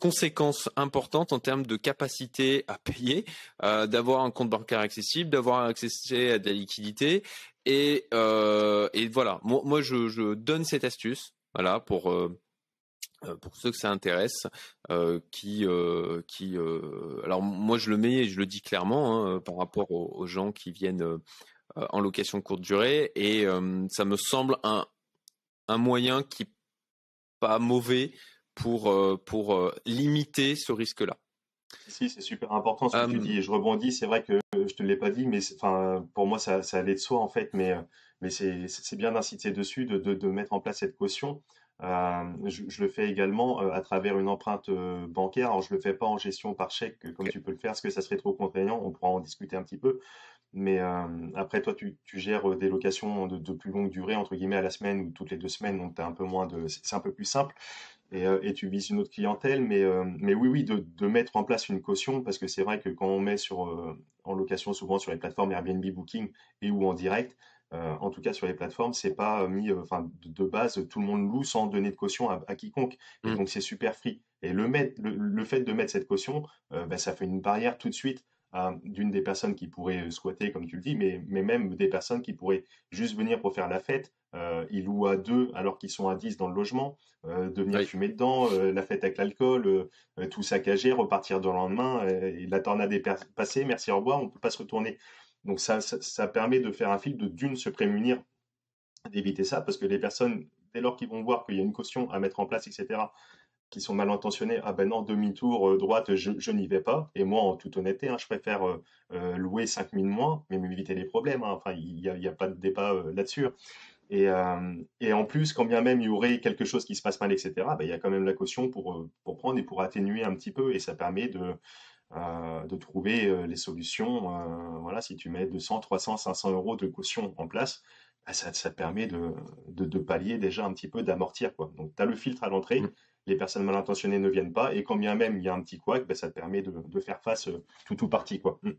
Speaker 1: conséquences importantes en termes de capacité à payer, d'avoir un compte bancaire accessible, d'avoir accès à de la liquidité. Et, et voilà, moi, moi je, je, donne cette astuce voilà, pour euh, pour ceux que ça intéresse, euh, qui, euh, qui, alors moi je le mets, et je le dis clairement hein, par rapport aux, gens qui viennent en location courte durée, et ça me semble un, un moyen qui pas mauvais pour pour limiter ce risque-là.
Speaker 2: Si, c'est super important ce que tu dis. Et je rebondis, c'est vrai que je te l'ai pas dit, mais enfin, pour moi, ça, ça allait de soi en fait. Mais, mais c'est bien d'inciter dessus, de, de, de, mettre en place cette caution. Euh, je, le fais également euh, à travers une empreinte euh, bancaire. Alors, je le fais pas en gestion par chèque comme tu peux le faire, parce que ça serait trop contraignant. On pourra en discuter un petit peu. Mais après, toi, tu, gères des locations de, plus longue durée, entre guillemets, à la semaine ou toutes les deux semaines, donc un peu moins de, c'est un peu plus simple. Et, tu vises une autre clientèle, mais, mais oui, oui, de, de, mettre en place une caution, parce que c'est vrai que quand on met sur, en location souvent sur les plateformes Airbnb Booking et ou en direct, euh, en tout cas sur les plateformes, c'est pas mis, euh, enfin de, base, tout le monde loue sans donner de caution à, quiconque. Et mmh. donc c'est super free. Et le, le, fait de mettre cette caution, euh, bah, ça fait une barrière tout de suite d'une des personnes qui pourraient squatter, comme tu le dis, mais, mais même des personnes qui pourraient juste venir pour faire la fête. ils louent à deux alors qu'ils sont à dix dans le logement, de venir fumer dedans, la fête avec l'alcool, tout saccager, repartir dans le lendemain, et la tornade est passée, merci, au revoir, on ne peut pas se retourner. Donc ça, ça, permet de faire un fil de d'une se prémunir d'éviter ça, parce que les personnes, dès lors qu'ils vont voir qu'il y a une caution à mettre en place, etc., qui sont mal intentionnés, ah ben non, demi-tour, euh, droite, je, n'y vais pas. Et moi, en toute honnêteté, hein, je préfère euh, euh, louer 5 000 moins, mais m'éviter les problèmes. Hein. Enfin, il n'y a, pas de débat là-dessus. Et, et, en plus, quand bien même il y aurait quelque chose qui se passe mal, etc., ben, il y a quand même la caution pour prendre et pour atténuer un petit peu, et ça permet de, euh, de trouver euh, les solutions. Euh, voilà, si tu mets 200, 300, 500 euros de caution en place, bah, ça, ça, permet de, de, pallier déjà un petit peu, d'amortir. Quoi. Donc, tu as le filtre à l'entrée, mmh. les personnes mal intentionnées ne viennent pas, et quand bien même il y a un petit couac, bah, ça te permet de, de faire face tout ou partie. Quoi. Mmh.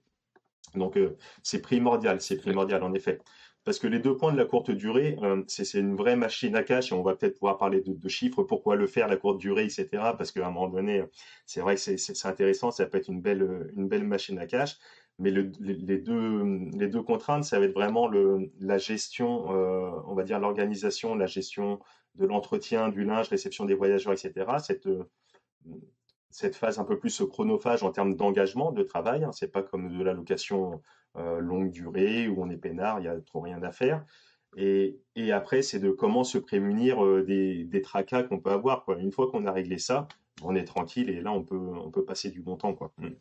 Speaker 2: Donc, c'est primordial, c'est primordial en effet. Parce que les deux points de la courte durée, euh, c'est une vraie machine à cash et on va peut-être pouvoir parler de, chiffres, pourquoi le faire, la courte durée, etc. Parce qu'à un moment donné, c'est vrai que c'est intéressant, ça peut être une belle, belle machine à cash. Mais le, les, deux, contraintes, ça va être vraiment la gestion, euh, on va dire l'organisation, la gestion de l'entretien, du linge, réception des voyageurs, etc. Cette, euh, cette phase un peu plus chronophage en termes d'engagement, de travail. Hein. C'est pas comme de la location euh, longue durée où on est peinard, il n'y a trop rien à faire. Et, après, c'est de comment se prémunir euh, des, tracas qu'on peut avoir. Une fois qu'on a réglé ça, on est tranquille et là, on peut, on peut passer du bon temps. Quoi. Mm.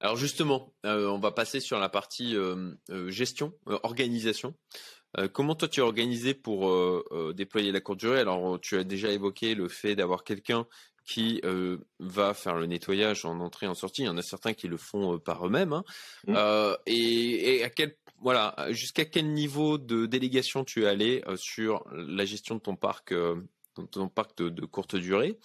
Speaker 1: Alors justement, euh, on va passer sur la partie gestion, organisation. comment toi tu es organisé pour déployer la courte durée? Alors tu as déjà évoqué le fait d'avoir quelqu'un qui va faire le nettoyage en entrée en sortie. Il y en a certains qui le font par eux-mêmes. Hein. Mmh. Et, à quel voilà jusqu'à quel niveau de délégation tu es allé sur la gestion de ton parc, ton parc de, de courte durée?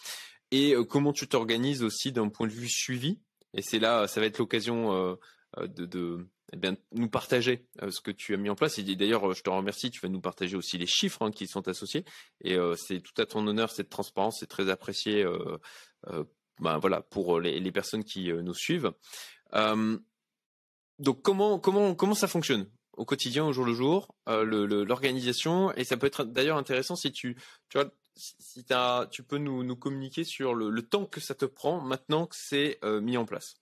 Speaker 1: Et comment tu t'organises aussi d'un point de vue suivi? Et c'est là, ça va être l'occasion euh, euh, de, de eh bien, nous partager euh, ce que tu as mis en place. Et d'ailleurs, je te remercie. Tu vas nous partager aussi les chiffres hein, qui sont associés. Et c'est tout à ton honneur cette transparence. C'est très apprécié. ben, voilà pour les, personnes qui nous suivent. donc comment comment comment ça fonctionne au quotidien, au jour le jour, l'organisation? Et ça peut être d'ailleurs intéressant si tu tu as, tu peux nous, communiquer sur le, temps que ça te prend maintenant que c'est euh, mis en place.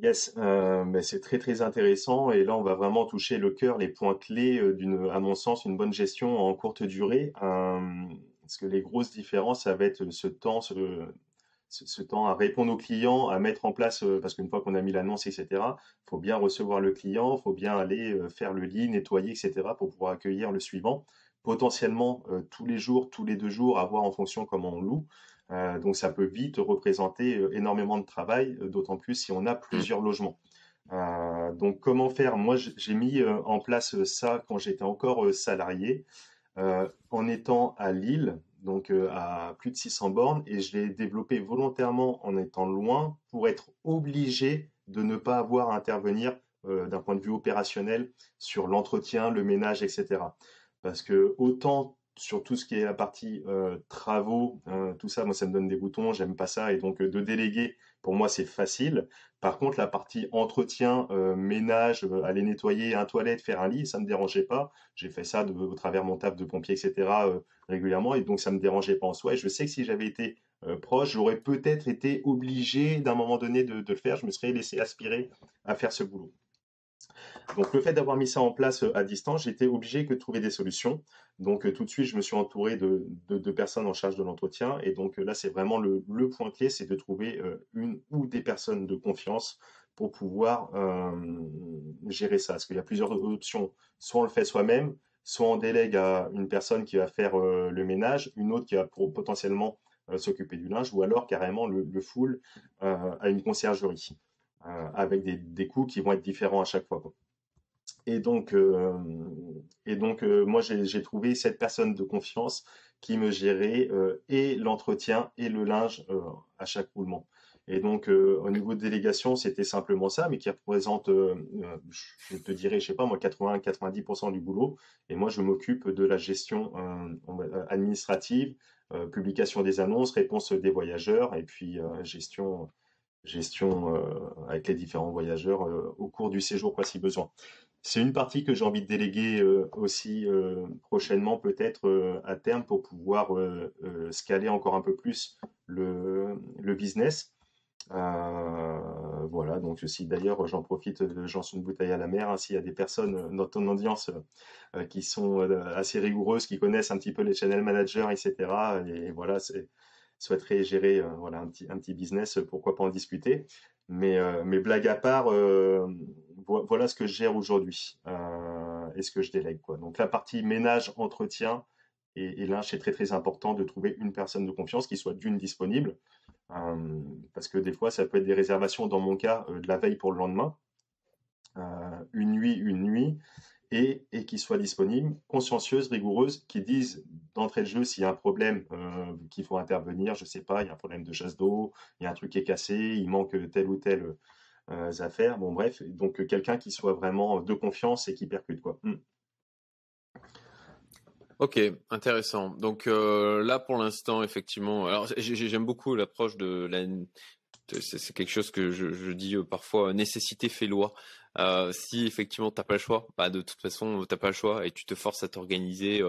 Speaker 2: Yes, euh, mais c'est très très intéressant et là on va vraiment toucher le cœur, les points clés euh, d'une, à mon sens, une bonne gestion en courte durée. Euh, parce que les grosses différences, ça va être ce temps, ce, ce, temps à répondre aux clients, à mettre en place, euh, parce qu'une fois qu'on a mis l'annonce, etc., faut bien recevoir le client, faut bien aller faire le lit, nettoyer, etc., pour pouvoir accueillir le suivant potentiellement euh, tous les jours, tous les deux jours, à voir en fonction comment on loue. Euh, donc ça peut vite représenter euh, énormément de travail, d'autant plus si on a plusieurs logements. donc comment faire? Moi j'ai mis en place ça quand j'étais encore salarié, en étant à Lille, donc à plus de 600 bornes, et je l'ai développé volontairement en étant loin pour être obligé de ne pas avoir à intervenir d'un point de vue opérationnel sur l'entretien, le ménage, etc. Parce que autant sur tout ce qui est la partie euh, travaux, hein, tout ça, moi ça me donne des boutons, j'aime pas ça, et donc euh, de déléguer, pour moi c'est facile. Par contre, la partie entretien, euh, ménage, aller nettoyer un toilette, faire un lit, ça me dérangeait pas. J'ai fait ça au travers mon table de pompier, etc. régulièrement, et donc ça me dérangeait pas en soi. Et je sais que si j'avais été proche, j'aurais peut-être été obligé d'un moment donné de le faire. Je me serais laissé aspirer à faire ce boulot. Donc le fait d'avoir mis ça en place euh, à distance, j'étais obligé de trouver des solutions. Donc euh, tout de suite, je me suis entouré de, de, personnes en charge de l'entretien. Et donc euh, là, c'est vraiment le, le, point clé, c'est de trouver une ou des personnes de confiance pour pouvoir gérer ça. Parce qu'il y a plusieurs options. Soit on le fait soi-même, soit on délègue à une personne qui va faire le ménage, une autre qui va potentiellement s'occuper du linge, ou alors carrément le, le full à une conciergerie. Euh, avec des, des, coûts qui vont être différents à chaque fois. Et donc, euh, et donc euh, moi, j'ai trouvé cette personne de confiance qui me gérait et l'entretien et le linge à chaque roulement. Et donc, au niveau de délégation, c'était simplement ça, mais qui représente, je te dirais, je sais pas moi, 80-90% du boulot. Et moi, je m'occupe de la gestion administrative, publication des annonces, réponse des voyageurs, et puis gestion gestion euh, avec les différents voyageurs euh, au cours du séjour, quoi, si besoin. C'est une partie que j'ai envie de déléguer euh, aussi prochainement, peut-être à terme, pour pouvoir scaler encore un peu plus le, business. voilà, donc si d'ailleurs j'en profite, j'en suis une bouteille à la mer, hein, s'il y a des personnes dans ton audience qui sont assez rigoureuses, qui connaissent un petit peu les channel managers, etc. Et voilà, c'est souhaiterait gérer euh, voilà, un, petit, un petit business, pourquoi pas en discuter. Mais, euh, mais blague à part, euh, voilà ce que je gère aujourd'hui et ce que je délègue. Quoi. Donc la partie ménage, entretien, et, là, c'est très très important de trouver une personne de confiance qui soit d'une disponible, parce que des fois, ça peut être des réservations, dans mon cas, de la veille pour le lendemain, une nuit, une nuit, et, qui soient disponibles, consciencieuses, rigoureuses, qui disent d'entrée de jeu s'il y a un problème euh, qu'il faut intervenir, je sais pas, il y a un problème de chasse d'eau, il y a un truc qui est cassé, il manque telle ou telle euh, affaire, bon bref, donc quelqu'un qui soit vraiment de confiance et qui percute quoi. Hmm.
Speaker 1: Ok, intéressant. Donc euh, là, pour l'instant, effectivement, alors j'aime beaucoup l'approche de la c'est quelque chose que je, dis parfois, nécessité fait loi. si effectivement tu n'as pas le choix, bah, de toute façon tu n'as pas le choix et tu te forces à t'organiser.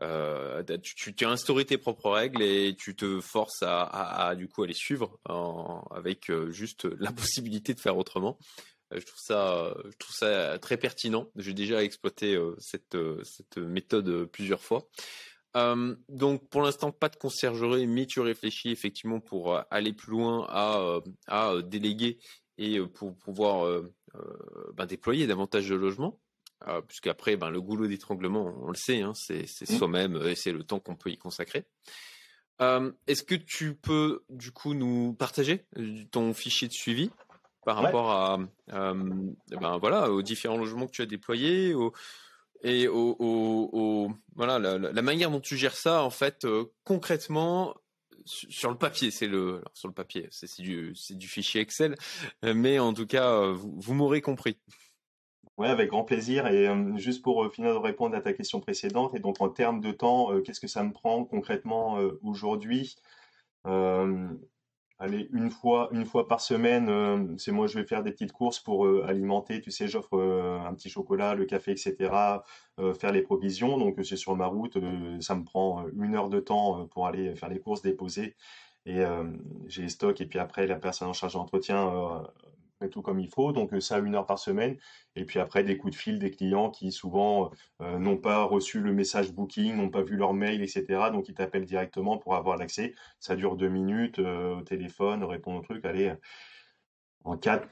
Speaker 1: tu, as instauré tes propres règles et tu te forces à, du coup à les suivre avec juste la possibilité de faire autrement. Je trouve ça, très pertinent. J'ai déjà exploité cette méthode plusieurs fois donc pour l'instant pas de conciergerie, mais tu réfléchis effectivement pour euh, aller plus loin à, euh, à euh, déléguer et pour pouvoir ben, déployer davantage de logements. Puisqu'après, ben, le goulot d'étranglement, on le sait, hein, c'est mmh. soi-même et c'est le temps qu'on peut y consacrer. Est-ce que tu peux du coup nous partager ton fichier de suivi par rapport à, ben, voilà, aux différents logements que tu as déployés, aux, et au, voilà la, manière dont tu gères ça en fait euh, concrètement sur le papier c'est le sur le papier c'est du c'est du fichier Excel mais en tout cas euh, vous, m'aurez compris
Speaker 2: Ouais, avec grand plaisir. Et euh, juste pour finir de répondre à ta question précédente, et donc en termes de temps, qu'est-ce que ça me prend concrètement aujourd'hui? Allez, une fois, une fois par semaine, euh, c'est moi, je vais faire des petites courses pour euh, alimenter. Tu sais, j'offre euh, un petit chocolat, le café, etc. faire les provisions. Donc, c'est sur ma route. ça me prend une heure de temps pour aller faire les courses, déposer. Et j'ai les stocks. Et puis après, la personne en charge d'entretien tout comme il faut. Donc ça, une heure par semaine. Et puis après, des coups de fil des clients qui souvent euh, n'ont pas reçu le message booking, n'ont pas vu leur mail, etc. Donc ils t'appellent directement pour avoir l'accès. Ça dure deux minutes euh, au téléphone, répondre au truc. Allez, en 4,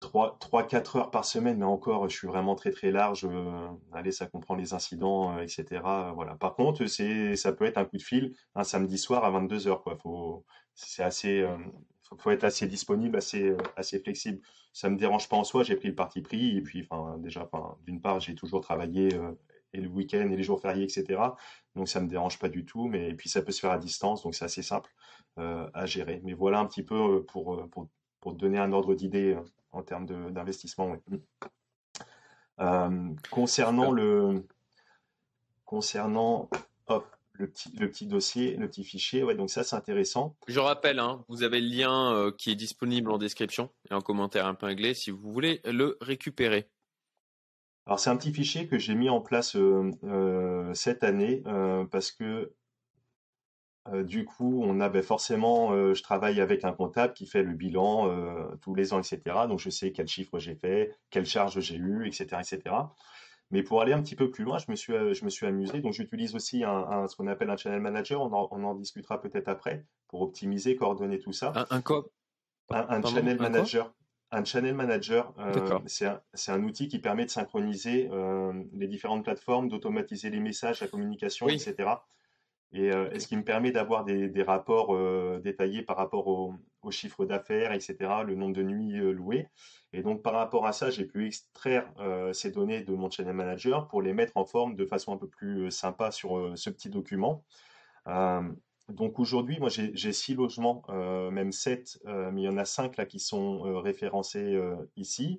Speaker 2: 3, 3, 4 heures par semaine, mais encore, je suis vraiment très très large. Euh, allez, ça comprend les incidents, etc. Voilà. Par contre, c'est, ça peut être un coup de fil un samedi soir à 22 heures. Quoi. Faut, c'est assez, faut, faut être assez disponible, assez, euh, assez flexible. Ça me dérange pas en soi, j'ai pris le parti pris. Et puis, enfin, déjà, enfin, d'une part, j'ai toujours travaillé euh, et le week-end et les jours fériés, etc. Donc, ça me dérange pas du tout. Mais et puis, ça peut se faire à distance, donc c'est assez simple euh, à gérer. Mais voilà un petit peu pour, pour, pour donner un ordre d'idée en termes d'investissement. concernant le concernant hop, le petit, le petit dossier, le petit fichier. Ouais, donc ça, c'est intéressant.
Speaker 1: Je rappelle, hein, vous avez le lien euh, qui est disponible en description et en commentaire un peu épinglé si vous voulez le récupérer.
Speaker 2: Alors, c'est un petit fichier que j'ai mis en place euh, euh, cette année parce que du coup, on avait forcément, je travaille avec un comptable qui fait le bilan tous les ans, etc. Donc, je sais quel chiffre j'ai fait, quelle charge j'ai eu, etc., etc. Mais pour aller un petit peu plus loin, je me suis, euh, je me suis amusé. Donc, j'utilise aussi un, ce qu'on appelle un channel manager. On en, on en discutera peut-être après pour optimiser, coordonner tout ça.
Speaker 1: Un, quoi?
Speaker 2: Un, channel manager. Un channel manager, euh, c'est un, un, outil qui permet de synchroniser euh, les différentes plateformes, d'automatiser les messages, la communication, etc. Et, et, ce qui me permet d'avoir des, rapports détaillés par rapport au, au chiffre d'affaires, etc., le nombre de nuits louées. Et donc, par rapport à ça, j'ai pu extraire euh, ces données de mon Channel Manager pour les mettre en forme de façon un peu plus euh, sympa sur euh, ce petit document. donc aujourd'hui, moi j'ai six logements, même sept, mais il y en a cinq là qui sont référencés ici.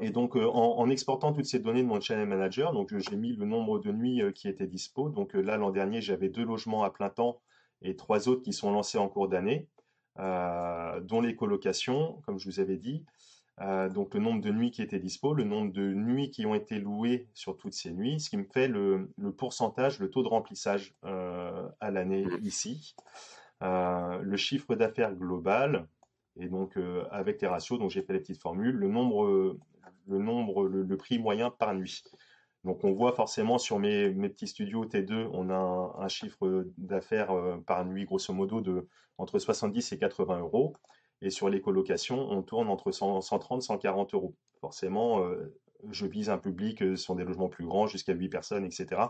Speaker 2: Et donc en, exportant toutes ces données de mon Channel Manager, donc j'ai mis le nombre de nuits qui étaient dispo. Donc là l'an dernier j'avais deux logements à plein temps et trois autres qui sont lancés en cours d'année. Euh, dont les colocations, comme je vous avais dit, euh, donc le nombre de nuits qui étaient dispo, le nombre de nuits qui ont été louées sur toutes ces nuits, ce qui me fait le, pourcentage, le taux de remplissage euh, à l'année ici, le chiffre d'affaires global, et donc avec les ratios, donc j'ai fait les petites formules, le nombre, le, nombre le prix moyen par nuit. Donc on voit forcément sur mes, petits studios T2, on a un, chiffre d'affaires euh, par nuit grosso modo de entre 70 et 80 euros. Et sur les colocations, on tourne entre 130 et 140 euros. Forcément, euh, je vise un public, euh, ce sont des logements plus grands, jusqu'à 8 personnes, etc.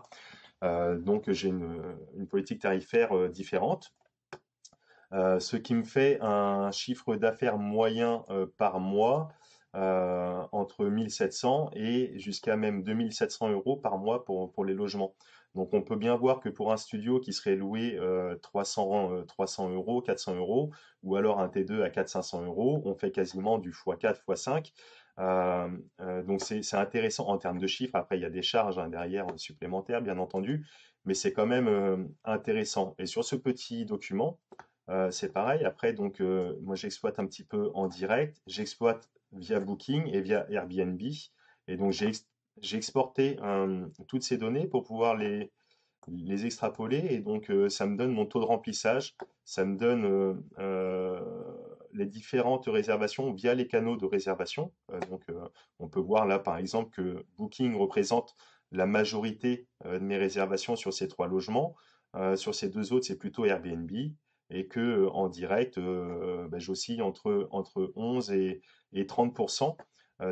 Speaker 2: donc j'ai une, une, politique tarifaire différente. ce qui me fait un chiffre d'affaires moyen par mois euh, entre 1700 et jusqu'à même 2700 euros par mois pour, pour les logements. Donc on peut bien voir que pour un studio qui serait loué 300, 300 euh, euros, 400 euros, ou alors un T2 à 400-500 euros, on fait quasiment du x4, x5. Euh, donc c'est intéressant en termes de chiffres. Après, il y a des charges hein, derrière supplémentaires, bien entendu, mais c'est quand même intéressant. Et sur ce petit document, c'est pareil. Après, donc, moi, j'exploite un petit peu en direct. J'exploite via Booking et via Airbnb. Et donc, j'ai exporté toutes ces données pour pouvoir les, extrapoler. Et donc, ça me donne mon taux de remplissage. Ça me donne les différentes réservations via les canaux de réservation. donc, on peut voir là, par exemple, que Booking représente la majorité de mes réservations sur ces trois logements. sur ces deux autres, c'est plutôt Airbnb et que en direct, ben, j'oscille entre, entre 11 et, et 30%.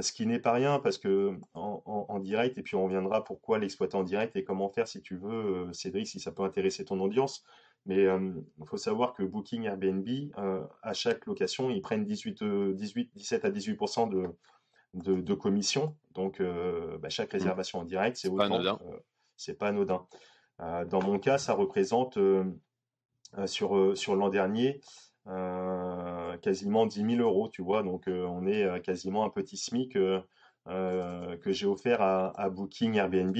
Speaker 2: ce qui n'est pas rien parce que en, direct, et puis on reviendra pourquoi l'exploiter en direct et comment faire si tu veux, Cédric, si ça peut intéresser ton audience. Mais il faut savoir que Booking Airbnb, à chaque location, ils prennent 18, 18 17 à 18% de, de, de, commission. Donc, bah, chaque mmh. réservation en direct, c'est autant. c'est pas anodin. dans mon cas, ça représente sur, sur l'an dernier quasiment 10 000 euros, tu vois. Donc, on est quasiment un petit SMIC que j'ai offert à, à Booking Airbnb.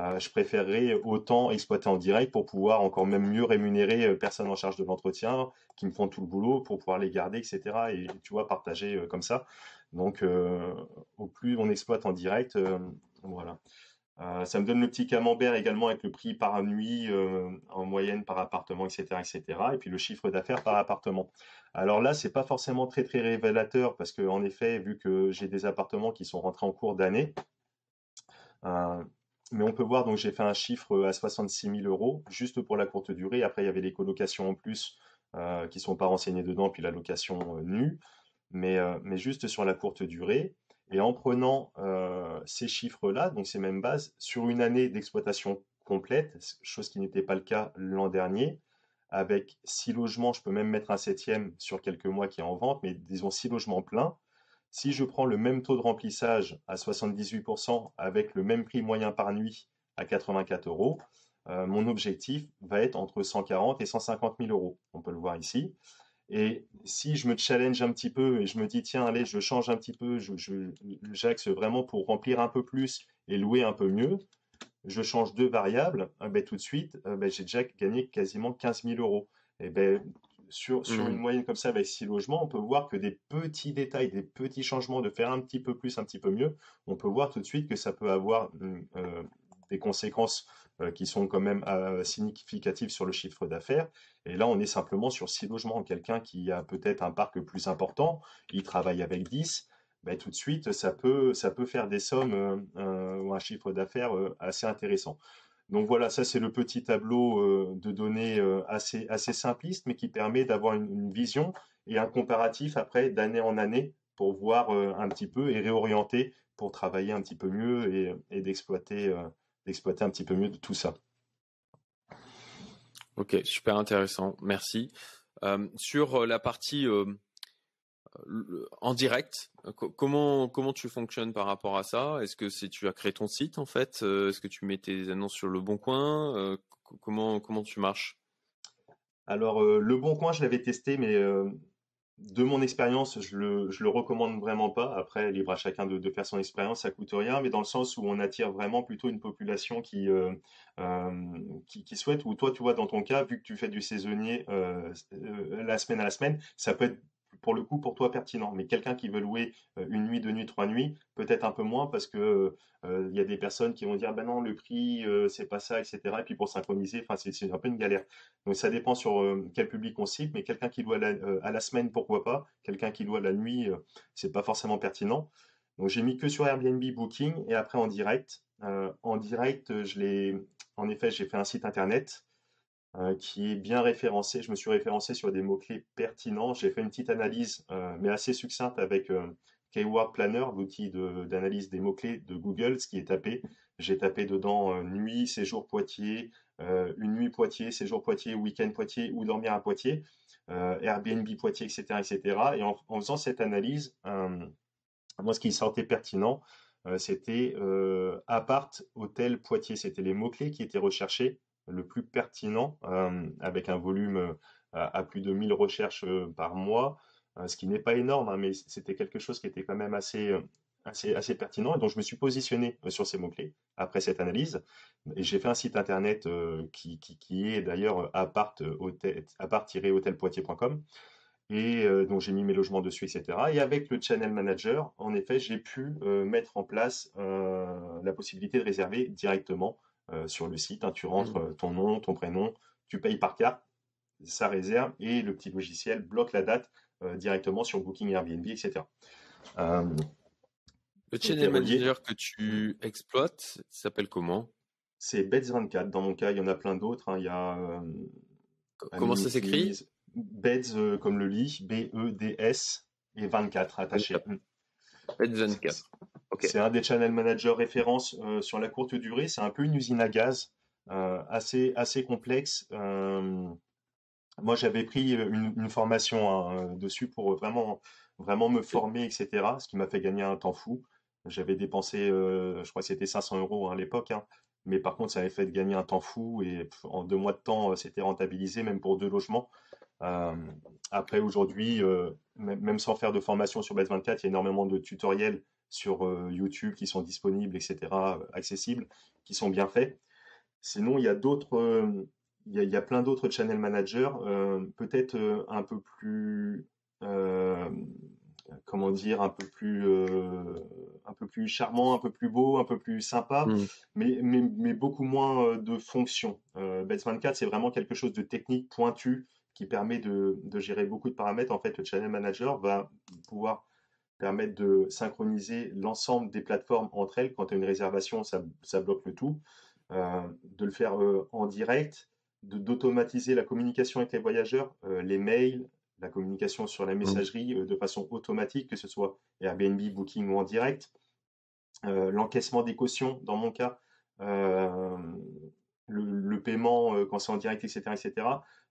Speaker 2: Euh, je préférerais autant exploiter en direct pour pouvoir encore même mieux rémunérer euh, personnes en charge de l'entretien qui me font tout le boulot pour pouvoir les garder, etc. Et tu vois, partager euh, comme ça. Donc, au plus on exploite en direct, voilà. Ça me donne le petit camembert également avec le prix par nuit en moyenne par appartement, etc., etc. Et puis le chiffre d'affaires par appartement. Alors là, c'est pas forcément très très révélateur parce que en effet, vu que j'ai des appartements qui sont rentrés en cours d'année, mais on peut voir, donc j'ai fait un chiffre à 66 000 euros, juste pour la courte durée. Après, il y avait les colocations en plus euh, qui sont pas renseignées dedans, puis la location euh, nue. Mais, euh, mais juste sur la courte durée. Et en prenant ces chiffres-là, donc ces mêmes bases, sur une année d'exploitation complète, chose qui n'était pas le cas l'an dernier, avec six logements, je peux même mettre un septième sur quelques mois qui est en vente, mais disons six logements pleins, si je prends le même taux de remplissage à 78% avec le même prix moyen par nuit à 84 euros, euh, mon objectif va être entre 140 et 150 000 euros. On peut le voir ici. Et si je me challenge un petit peu et je me dis, tiens, allez, je change un petit peu, j'axe vraiment pour remplir un peu plus et louer un peu mieux, je change deux variables, eh ben, tout de suite, eh ben, j'ai déjà gagné quasiment 15 000 euros. Et eh ben, sur, sur une mmh. moyenne comme ça avec six logements, on peut voir que des petits détails, des petits changements, de faire un petit peu plus, un petit peu mieux, on peut voir tout de suite que ça peut avoir mmh, euh, des conséquences qui sont quand même euh, significatives sur le chiffre d'affaires. Et là, on est simplement sur six logements. Quelqu'un qui a peut-être un parc plus important, il travaille avec 10, ben, tout de suite, ça peut, faire des sommes ou un chiffre d'affaires assez intéressant. Donc voilà, ça c'est le petit tableau euh, de données euh, assez, assez simpliste, mais qui permet d'avoir une, vision et un comparatif après d'année en année pour voir euh, un petit peu et réorienter pour travailler un petit peu mieux et, d'exploiter d'exploiter un petit peu mieux de tout ça.
Speaker 1: Ok, super intéressant, merci. sur la partie en direct. Comment comment tu fonctionnes par rapport à ça? Est-ce que c'est tu as créé ton site en fait? Euh, Est-ce que tu mets tes annonces sur le Bon Coin? Euh, Comment comment tu marches?
Speaker 2: Alors euh, le Bon Coin, je l'avais testé, mais de mon expérience, je le le recommande vraiment pas. Après, libre à chacun de, faire son expérience, ça coûte rien, mais dans le sens où on attire vraiment plutôt une population qui qui, qui, souhaite. Ou toi, tu vois, dans ton cas, vu que tu fais du saisonnier la semaine à la semaine, ça peut être pour le coup pour toi pertinent. Mais quelqu'un qui veut louer euh, une nuit, deux nuits, trois nuits, peut-être un peu moins parce que euh, y a des personnes qui vont dire ben non le prix euh, c'est pas ça, etc. Et puis pour synchroniser, c'est un peu une galère. Donc ça dépend sur quel public on cible, mais quelqu'un qui loue à la, semaine pourquoi pas, quelqu'un qui loue à la nuit c'est pas forcément pertinent. Donc j'ai mis que sur Airbnb Booking et après en direct. en direct, je l'ai, en effet, j'ai fait un site internet euh, qui est bien référencé. Je me suis référencé sur des mots-clés pertinents. J'ai fait une petite analyse, euh, mais assez succincte avec euh, Keyword Planner, l'outil d'analyse des mots-clés de Google, ce qui est tapé. J'ai tapé dedans nuit, séjour Poitiers, une nuit Poitiers, séjour Poitiers, week-end Poitiers ou dormir à Poitiers, Airbnb Poitiers, etc. etc. Et en, faisant cette analyse, moi, ce qui sortait pertinent, c'était appart, hôtel, Poitiers. C'était les mots-clés qui étaient recherchés le plus pertinent, euh, avec un volume euh, à, plus de 1000 recherches euh, par mois, ce qui n'est pas énorme, hein, mais c'était quelque chose qui était quand même assez, assez, pertinent. Et donc, je me suis positionné sur ces mots-clés après cette analyse. Et j'ai fait un site internet qui, est d'ailleurs apart-hotel-poitiers.com. Et donc, j'ai mis mes logements dessus, etc. Et avec le Channel Manager, en effet, j'ai pu mettre en place la possibilité de réserver directement sur le site. Hein. Tu rentres mmh. ton nom, ton prénom, tu payes par carte, ça réserve et le petit logiciel bloque la date directement sur Booking, Airbnb, etc.
Speaker 1: Le channel manager que tu exploites s'appelle comment?
Speaker 2: C'est Beds24. Dans mon cas, il y en a plein d'autres. Hein. Il y a. Euh,
Speaker 1: comment ça s'écrit?
Speaker 2: Beds euh, comme le lit, B-E-D-S et 24 attaché.
Speaker 1: Beds24.
Speaker 2: C'est un des channel managers référence euh, sur la courte durée. C'est un peu une usine à gaz assez, assez complexe. moi, j'avais pris une, formation hein, dessus pour vraiment, vraiment me former, etc. Ce qui m'a fait gagner un temps fou. J'avais dépensé, euh, je crois que c'était 500 euros hein, à l'époque, hein. mais par contre, ça avait fait gagner un temps fou et en deux mois de temps, euh, c'était rentabilisé, même pour deux logements. Euh, après, aujourd'hui, même sans faire de formation sur Base 24, il y a énormément de tutoriels sur YouTube qui sont disponibles, etc., accessibles, qui sont bien faits. Sinon, il y a d'autres, il, y a, plein d'autres channel managers, peut-être un peu plus comment dire, un peu plus, euh, un peu plus charmant, un peu plus beau, un peu plus sympa, mmh. mais, mais, mais, beaucoup moins euh, de fonctions. Euh, 24, c'est vraiment quelque chose de technique, pointu, qui permet de, gérer beaucoup de paramètres. En fait, le Channel Manager va pouvoir permettre de synchroniser l'ensemble des plateformes entre elles. Quand tu as une réservation, ça, bloque le tout. Euh, de le faire en direct, d'automatiser la communication avec les voyageurs, les mails, la communication sur la messagerie euh, de façon automatique, que ce soit Airbnb, Booking ou en direct. Euh, l'encaissement des cautions, dans mon cas, euh, le, paiement quand c'est en direct, etc., etc.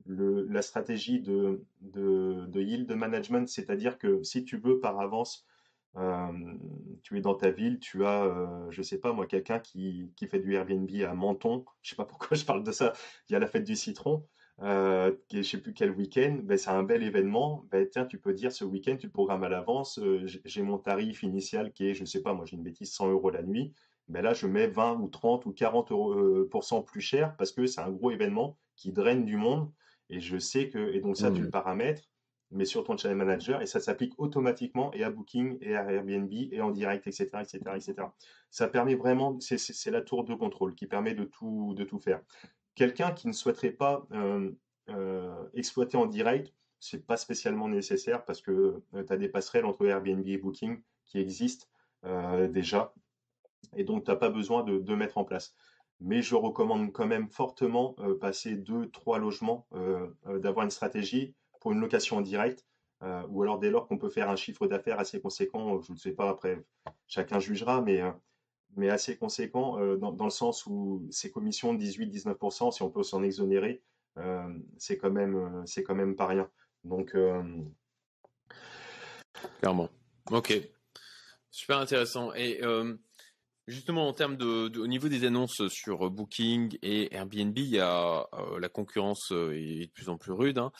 Speaker 2: la stratégie de, de, yield management, c'est-à-dire que si tu veux par avance, tu es dans ta ville, tu as, je sais pas moi, quelqu'un qui, qui, fait du Airbnb à Menton, je sais pas pourquoi je parle de ça, il y a la fête du citron, euh, je sais plus quel week-end, ben, c'est un bel événement. Ben, tiens, tu peux dire ce week-end, tu programmes à l'avance. Euh, j'ai mon tarif initial qui est, je sais pas, moi j'ai une bêtise, 100 euros la nuit. Ben là, je mets 20 ou 30 ou 40 euros, euh, plus cher parce que c'est un gros événement qui draine du monde. Et je sais que, et donc ça, tu le mmh. paramètres, mais sur ton channel manager, et ça s'applique automatiquement et à Booking et à Airbnb et en direct, etc., etc., etc. Ça permet vraiment, c'est la tour de contrôle qui permet de tout, de tout faire. Quelqu'un qui ne souhaiterait pas euh, euh, exploiter en direct, c'est pas spécialement nécessaire parce que euh, tu as des passerelles entre Airbnb et Booking qui existent déjà. Et donc, tu n'as pas besoin de, mettre en place. Mais je recommande quand même fortement passer deux, trois logements, d'avoir une stratégie pour une location en direct, ou alors dès lors qu'on peut faire un chiffre d'affaires assez conséquent, je ne sais pas, après, chacun jugera, mais mais assez conséquent euh, dans, le sens où ces commissions de 18-19%, si on peut s'en exonérer, euh, c'est quand même euh, quand même pas rien. Donc
Speaker 1: clairement. Ok. Super intéressant. Et justement, en termes de, au niveau des annonces sur Booking et Airbnb, il y a la concurrence est de plus en plus rude. Hein.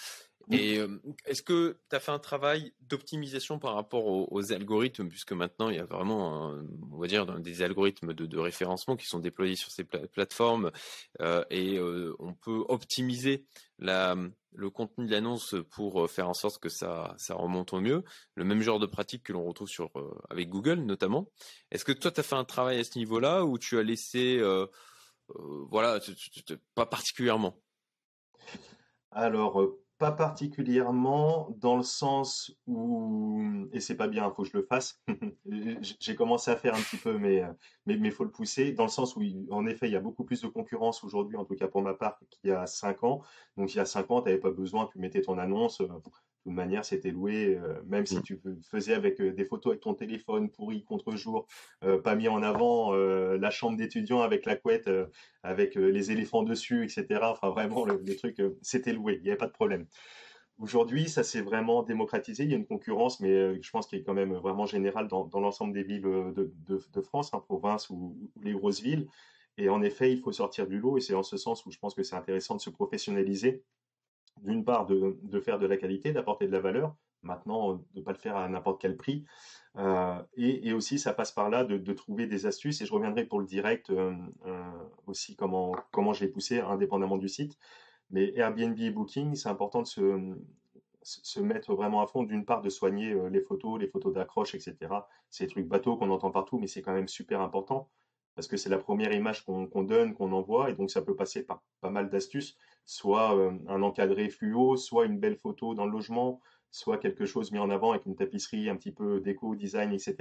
Speaker 1: Et est-ce que tu as fait un travail d'optimisation par rapport aux, algorithmes, puisque maintenant il y a vraiment, on va dire, des algorithmes de, référencement qui sont déployés sur ces plateformes et on peut optimiser le contenu de l'annonce pour faire en sorte que ça, ça remonte au mieux. Le même genre de pratique que l'on retrouve sur, avec Google notamment. Est-ce que toi tu as fait un travail à ce niveau-là ou tu as laissé, voilà, pas particulièrement?
Speaker 2: Alors, pas particulièrement dans le sens où, et c'est pas bien, faut que je le fasse. J'ai commencé à faire un petit peu, mais mais mais faut le pousser. Dans le sens où, en effet, il y a beaucoup plus de concurrence aujourd'hui, en tout cas pour ma part, qu'il y a cinq ans. Donc il y a cinq ans, tu n'avais pas besoin, tu mettais ton annonce, toute manière, c'était loué, euh, même si mmh. tu faisais avec euh, des photos avec ton téléphone pourri contre jour, euh, pas mis en avant la chambre d'étudiant avec la couette, avec les éléphants dessus, etc. Enfin, vraiment, le, truc, c'était loué, il n'y avait pas de problème. Aujourd'hui, ça s'est vraiment démocratisé. Il y a une concurrence, mais je pense qu'il est quand même vraiment générale dans, l'ensemble des villes de, France, en hein, province ou, ou, les grosses villes. Et en effet, il faut sortir du lot. Et c'est en ce sens où je pense que c'est intéressant de se professionnaliser d'une part de, faire de la qualité, d'apporter de la valeur, maintenant de ne pas le faire à n'importe quel prix. Et, aussi, ça passe par là de, trouver des astuces. Et je reviendrai pour le direct aussi comment, je l'ai poussé indépendamment du site. Mais Airbnb Booking, c'est important de se, se mettre vraiment à fond, d'une part de soigner les photos, les photos d'accroche, etc. C'est des trucs bateaux qu'on entend partout, mais c'est quand même super important parce que c'est la première image qu'on donne, qu'on envoie, et donc ça peut passer par pas mal d'astuces, soit un encadré fluo, soit une belle photo dans le logement, soit quelque chose mis en avant avec une tapisserie un petit peu déco, design, etc.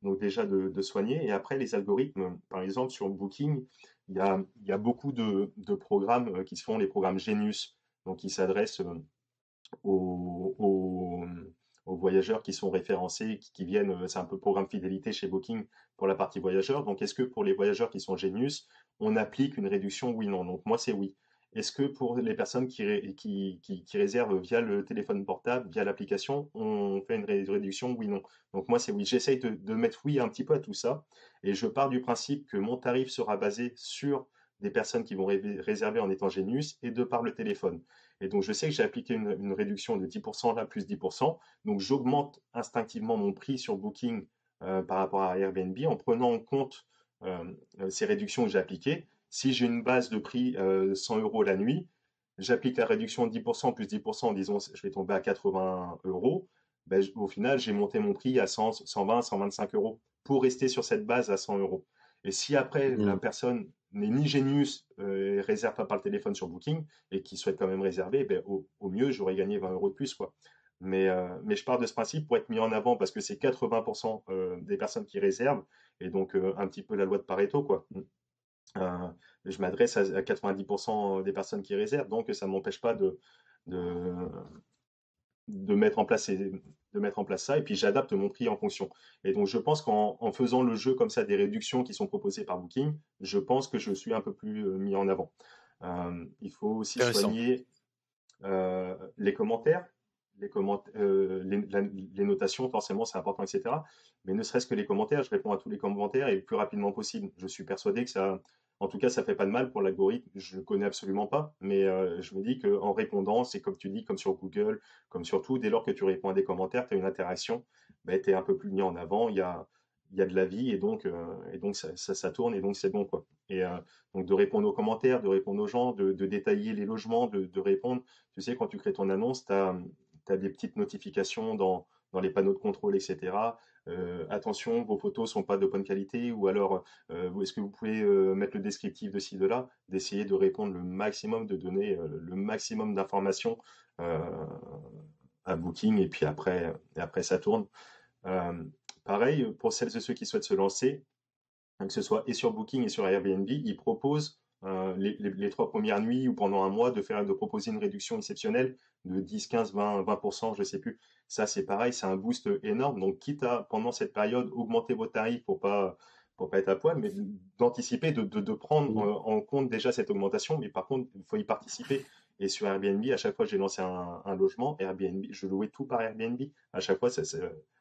Speaker 2: Donc déjà de, soigner. Et après, les algorithmes, par exemple, sur Booking, il y a, beaucoup de, programmes qui se font, les programmes Genius, donc qui s'adressent aux, voyageurs qui sont référencés, qui, viennent, euh, c'est un peu programme fidélité chez Booking pour la partie voyageurs. Donc, est-ce que pour les voyageurs qui sont Genius, on applique une réduction Oui, non. Donc, moi, c'est oui. Est-ce que pour les personnes qui, réservent via le téléphone portable, via l'application, on fait une réduction Oui, non. Donc moi, c'est oui. J'essaye de, de, mettre oui un petit peu à tout ça. Et je pars du principe que mon tarif sera basé sur des personnes qui vont réserver en étant Genius et de par le téléphone. Et donc, je sais que j'ai appliqué une, réduction de 10% là, plus 10%. Donc, j'augmente instinctivement mon prix sur Booking euh, par rapport à Airbnb en prenant en compte euh, ces réductions que j'ai appliquées. Si j'ai une base de prix 100 euh, euros la nuit, j'applique la réduction de 10% plus 10%, disons, je vais tomber à 80 euros. Ben, au final, j'ai monté mon prix à 100, 120, 125 euros pour rester sur cette base à 100 euros. Et si après, la mmh. personne n'est ni Genius euh, et réserve pas par le téléphone sur Booking et qui souhaite quand même réserver, ben, au, mieux, j'aurais gagné 20 euros de plus. Quoi. Mais, euh, mais je pars de ce principe pour être mis en avant parce que c'est 80% euh, des personnes qui réservent et donc un petit peu la loi de Pareto. Quoi. je m'adresse à, 90% des personnes qui réservent, donc ça ne m'empêche pas de, de, de mettre en place de mettre en place ça et puis j'adapte mon prix en fonction. Et donc je pense qu'en faisant le jeu comme ça des réductions qui sont proposées par Booking, je pense que je suis un peu plus euh, mis en avant. Euh, il faut aussi soigner euh, les commentaires, les, les, notations, forcément c'est important, etc. Mais ne serait-ce que les commentaires, je réponds à tous les commentaires et le plus rapidement possible. Je suis persuadé que ça, en tout cas, ça fait pas de mal pour l'algorithme. Je ne connais absolument pas, mais euh, je me dis qu'en répondant, c'est comme tu dis, comme sur Google, comme sur tout, dès lors que tu réponds à des commentaires, tu as une interaction, bah, tu es un peu plus mis en avant, il y a, de la vie et donc, euh, ça, tourne et donc c'est bon. Quoi. Et euh, donc de répondre aux commentaires, de répondre aux gens, de, détailler les logements, de, répondre. Tu sais, quand tu crées ton annonce, tu as, des petites notifications dans les panneaux de contrôle, etc. Euh, attention, vos photos sont pas de bonne qualité, ou alors euh, est-ce que vous pouvez euh, mettre le descriptif de ci, de là, d'essayer de répondre le maximum, de donner le maximum d'informations à Booking, et puis après, et après ça tourne. pareil, pour celles et ceux qui souhaitent se lancer, que ce soit et sur Booking et sur Airbnb, ils proposent les, les, trois premières nuits ou pendant un mois de faire de proposer une réduction exceptionnelle de 10, 15, 20, 20%, je ne sais plus. Ça, c'est pareil, c'est un boost énorme. Donc, quitte à, pendant cette période, augmenter vos tarifs pour pas pour pas être à poil, mais d'anticiper, de, de, prendre mmh. en compte déjà cette augmentation. Mais par contre, il faut y participer. Et sur Airbnb, à chaque fois que j'ai lancé un, un, logement, Airbnb, je louais tout par Airbnb. À chaque fois, ça,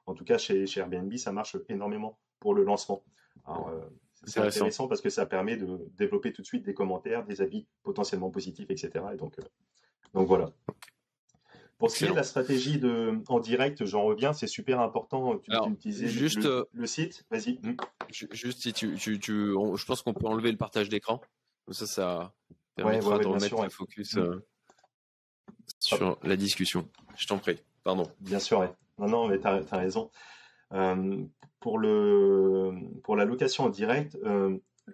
Speaker 2: en tout cas chez, chez, Airbnb, ça marche énormément pour le lancement. Alors, euh, c'est intéressant parce que ça permet de développer tout de suite des commentaires, des avis potentiellement positifs, etc. Et donc, euh, donc voilà. Pour ce qui est de la stratégie de, en direct, j'en reviens, c'est super important. Tu, utiliser juste, euh, le, site, vas-y.
Speaker 1: Hmm. Juste si tu, tu, je pense qu'on peut enlever le partage d'écran. ça, ça permettra de remettre le focus hmm. euh, sur la discussion. Je t'en prie, pardon.
Speaker 2: Bien sûr, non, non, mais tu as, raison. Euh, pour, le, pour la location en direct,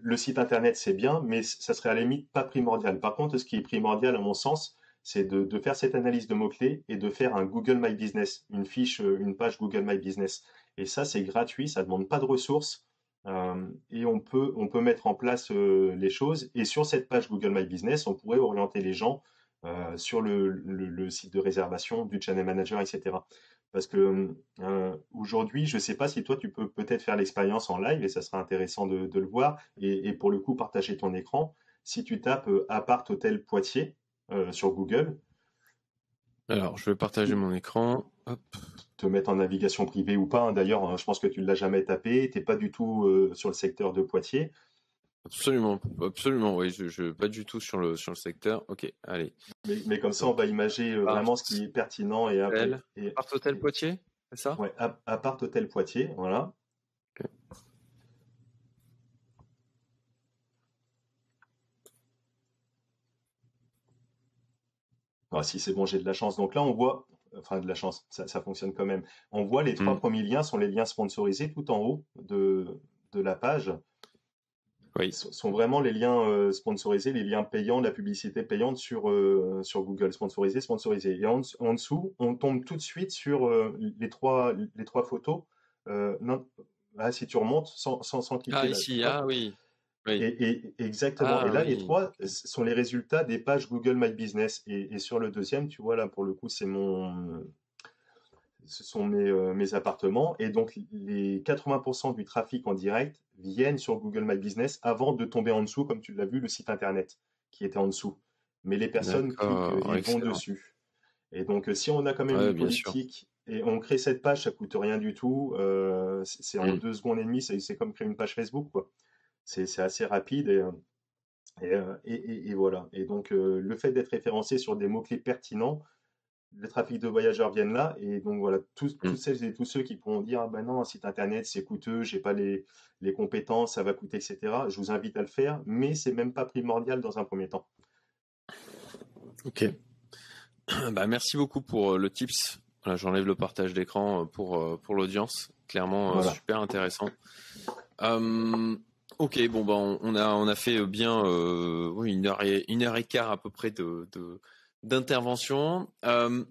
Speaker 2: le site internet c'est bien, mais ça serait à la limite pas primordial. Par contre, ce qui est primordial à mon sens, c'est de, faire cette analyse de mots-clés et de faire un Google My Business, une fiche, euh, une page Google My Business. Et ça, c'est gratuit, ça ne demande pas de ressources. Euh, et on peut, on peut mettre en place euh, les choses. Et sur cette page Google My Business, on pourrait orienter les gens sur le, site de réservation du Channel Manager, etc. Parce que aujourd'hui, je ne sais pas si toi, tu peux peut-être faire l'expérience en live et ça sera intéressant de, le voir. Et, et, pour le coup, partager ton écran. Si tu tapes Apart Hôtel Poitiers, euh, sur Google.
Speaker 1: Alors, je vais partager mon écran.
Speaker 2: Te mettre en navigation privée ou pas. Hein. D'ailleurs, hein, je pense que tu ne l'as jamais tapé. Tu n'es pas du tout euh, sur le secteur de Poitiers.
Speaker 1: Absolument, absolument, oui, je, je pas du tout sur le sur le secteur. Ok, allez.
Speaker 2: Mais, comme ça, on va imager euh, vraiment ce qui est pertinent et
Speaker 1: après. Et, Hôtel Poitiers, c'est ça?
Speaker 2: Ouais, Apart Hôtel Poitiers, voilà. Ah, si c'est bon, j'ai de la chance. Donc là, on voit, enfin de la chance, ça, fonctionne quand même. On voit les trois mm. premiers liens sont les liens sponsorisés tout en haut de, de la page. Oui. sont vraiment les liens euh, sponsorisés, les liens payants, la publicité payante sur, euh, sur Google, sponsorisé, sponsorisé. Et en, dessous, on tombe tout de suite sur euh, les, trois, les trois photos. non, là, si tu remontes sans, sans, sans cliquer.
Speaker 1: Ah, ici, ah oui.
Speaker 2: Et, exactement. et là, ah les trois sont les résultats des pages Google My Business. Et, sur le deuxième, tu vois, là, pour le coup, c'est mon, ce sont mes, euh, mes, appartements. Et donc, les 80% du trafic en direct viennent sur Google My Business avant de tomber en dessous, comme tu l'as vu, le site internet qui était en dessous. Mais les personnes cliquent euh, vont dessus. Et donc, si on a quand même une politique et on crée cette page, ça coûte rien du tout. Euh, c'est en mmh. deux secondes et demie, c'est comme créer une page Facebook, quoi c'est assez rapide et, euh, et, et, voilà. Et donc, euh, le fait d'être référencé sur des mots-clés pertinents, le trafic de voyageurs viennent là. Et donc, voilà, tous, mmh. tous celles et tous ceux qui pourront dire Ah ben non, un site internet, c'est coûteux, j'ai pas les, les, compétences, ça va coûter, etc. Je vous invite à le faire, mais c'est même pas primordial dans un premier temps.
Speaker 1: Ok. Bah, merci beaucoup pour euh, le tips. J'enlève le partage d'écran pour, pour l'audience. Clairement, super intéressant. Ok, bon ben on a on a fait bien euh, une heure et une heure et quart à peu près de d'intervention. Euh,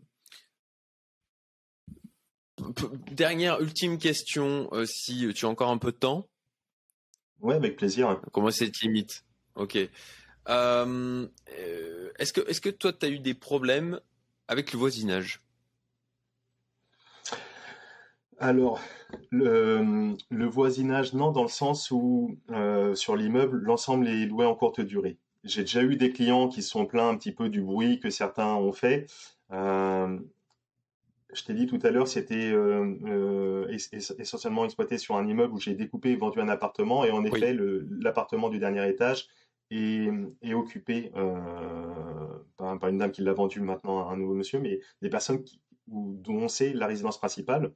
Speaker 1: dernière ultime question, euh, si tu as encore un peu de temps.
Speaker 2: Ouais, avec plaisir.
Speaker 1: Comment cette limite Ok. est-ce que est-ce que toi tu as eu des problèmes avec le voisinage?
Speaker 2: Alors, le, voisinage, non, dans le sens où euh, sur l'immeuble, l'ensemble est loué en courte durée. J'ai déjà eu des clients qui se sont plaints un petit peu du bruit que certains ont fait. Euh, je t'ai dit tout à l'heure, c'était euh, essentiellement exploité sur un immeuble où j'ai découpé et vendu un appartement. Et en effet, l'appartement du dernier étage est, occupé par, par, une dame qui l'a vendu maintenant à un nouveau monsieur, mais des personnes qui, dont c'est la résidence principale.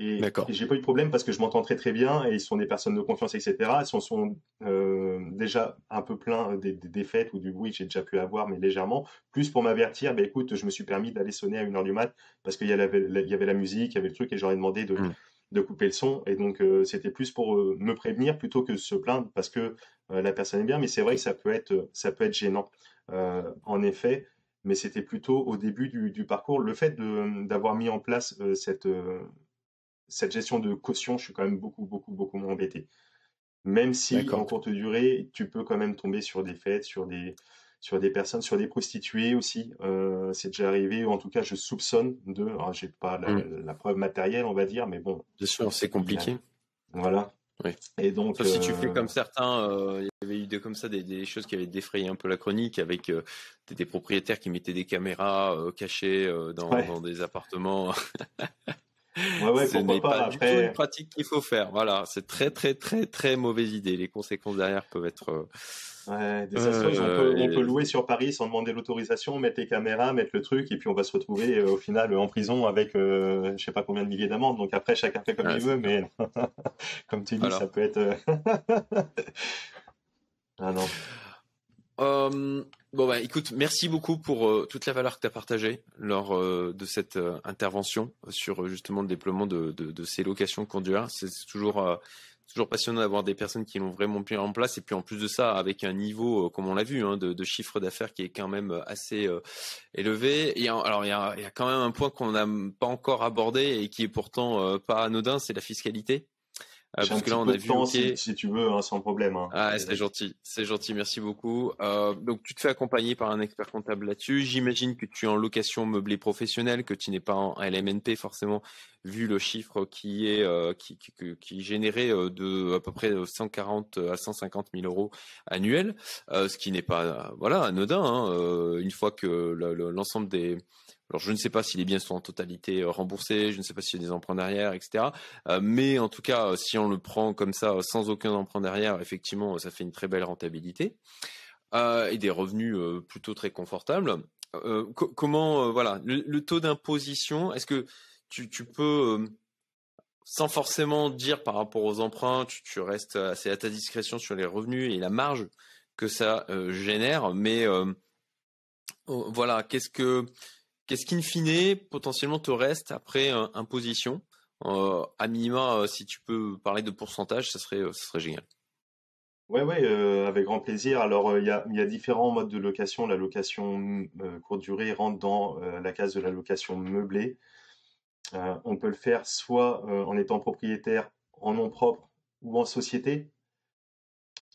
Speaker 2: Et, j'ai pas eu de problème parce que je m'entends très très bien et ils sont des personnes de confiance, etc. Ils sont, sont euh, déjà un peu pleins des, défaites ou du bruit que j'ai déjà pu avoir, mais légèrement. Plus pour m'avertir, ben écoute, je me suis permis d'aller sonner à 1h du mat parce qu'il y, avait, il y avait la musique, il y avait le truc et j'aurais demandé de, mmh. de couper le son. Et donc euh, c'était plus pour euh, me prévenir plutôt que se plaindre parce que la personne est bien. Mais c'est vrai que ça peut être, ça peut être gênant. en effet, mais c'était plutôt au début du, du parcours. Le fait d'avoir mis en place cette cette gestion de caution, je suis quand même beaucoup, beaucoup, beaucoup moins embêté. Même si en courte durée, tu peux quand même tomber sur des fêtes, sur des, sur des personnes, sur des prostituées aussi. Euh, c'est déjà arrivé, ou en tout cas, je soupçonne de. Alors, j'ai pas la, mmh. preuve matérielle, on va dire, mais bon.
Speaker 1: Bien sûr, c'est compliqué.
Speaker 2: Voilà.
Speaker 1: Oui. Et donc, si tu fais euh, comme certains, euh, il y avait eu des, comme ça des, choses qui avaient défrayé un peu la chronique avec des, propriétaires qui mettaient des caméras cachées dans, dans, des appartements.
Speaker 2: Ouais, ouais, Ce n'est pas,
Speaker 1: du tout une pratique qu'il faut faire. Voilà, c'est très très très très mauvaise idée. Les conséquences derrière peuvent être. Euh,
Speaker 2: ouais, des euh, on, peut, louer sur Paris sans demander l'autorisation, mettre les caméras, mettre le truc, et puis on va se retrouver euh, au final en prison avec je sais pas combien de milliers d'amendes. Donc après, chacun fait comme il veut, mais comme tu dis, ça peut être.
Speaker 1: ah non. Bon bah écoute, merci beaucoup pour euh, toute la valeur que tu as partagée lors euh, de cette euh, intervention sur justement le déploiement de, ces locations conduire. C'est toujours toujours passionnant d'avoir des personnes qui l'ont vraiment mis en place et puis en plus de ça avec un niveau comme on l'a vu hein, de, chiffre d'affaires qui est quand même assez élevé. Alors il y a, quand même un point qu'on n'a pas encore abordé et qui est pourtant pas anodin, c'est la fiscalité.
Speaker 2: Euh, parce que là, on a vu. si, tu veux, hein, sans problème. Hein.
Speaker 1: Ah, c'est gentil, c'est gentil, merci beaucoup. Euh, donc, tu te fais accompagner par un expert comptable là-dessus. J'imagine que tu es en location meublée professionnelle, que tu n'es pas en LMNP forcément, vu le chiffre qui est euh, qui, qui, qui, générait euh, de à peu près 140 à 150 000 euros annuels, euh, ce qui n'est pas voilà anodin. Hein, une fois que l'ensemble des Je ne sais pas si les biens sont en totalité remboursés, je ne sais pas s'il y a des emprunts derrière, etc. mais en tout cas, si on le prend comme ça, sans aucun emprunt derrière, effectivement, ça fait une très belle rentabilité et des revenus plutôt très confortables. comment, voilà, le, taux d'imposition, est-ce que tu, tu peux sans forcément dire par rapport aux emprunts, tu, restes assez à ta discrétion sur les revenus et la marge que ça euh, génère, mais euh, oh, voilà, qu'est-ce que qu'est-ce qui, in fine, potentiellement te reste après imposition? Euh, À minima, si tu peux parler de pourcentage, ça serait, ça serait génial.
Speaker 2: Ouais, ouais, avec grand plaisir. Alors, il y a, y, a, différents modes de location. La location courte durée rentre dans la case de la location meublée. Euh, on peut le faire soit euh, en étant propriétaire en nom propre ou en société.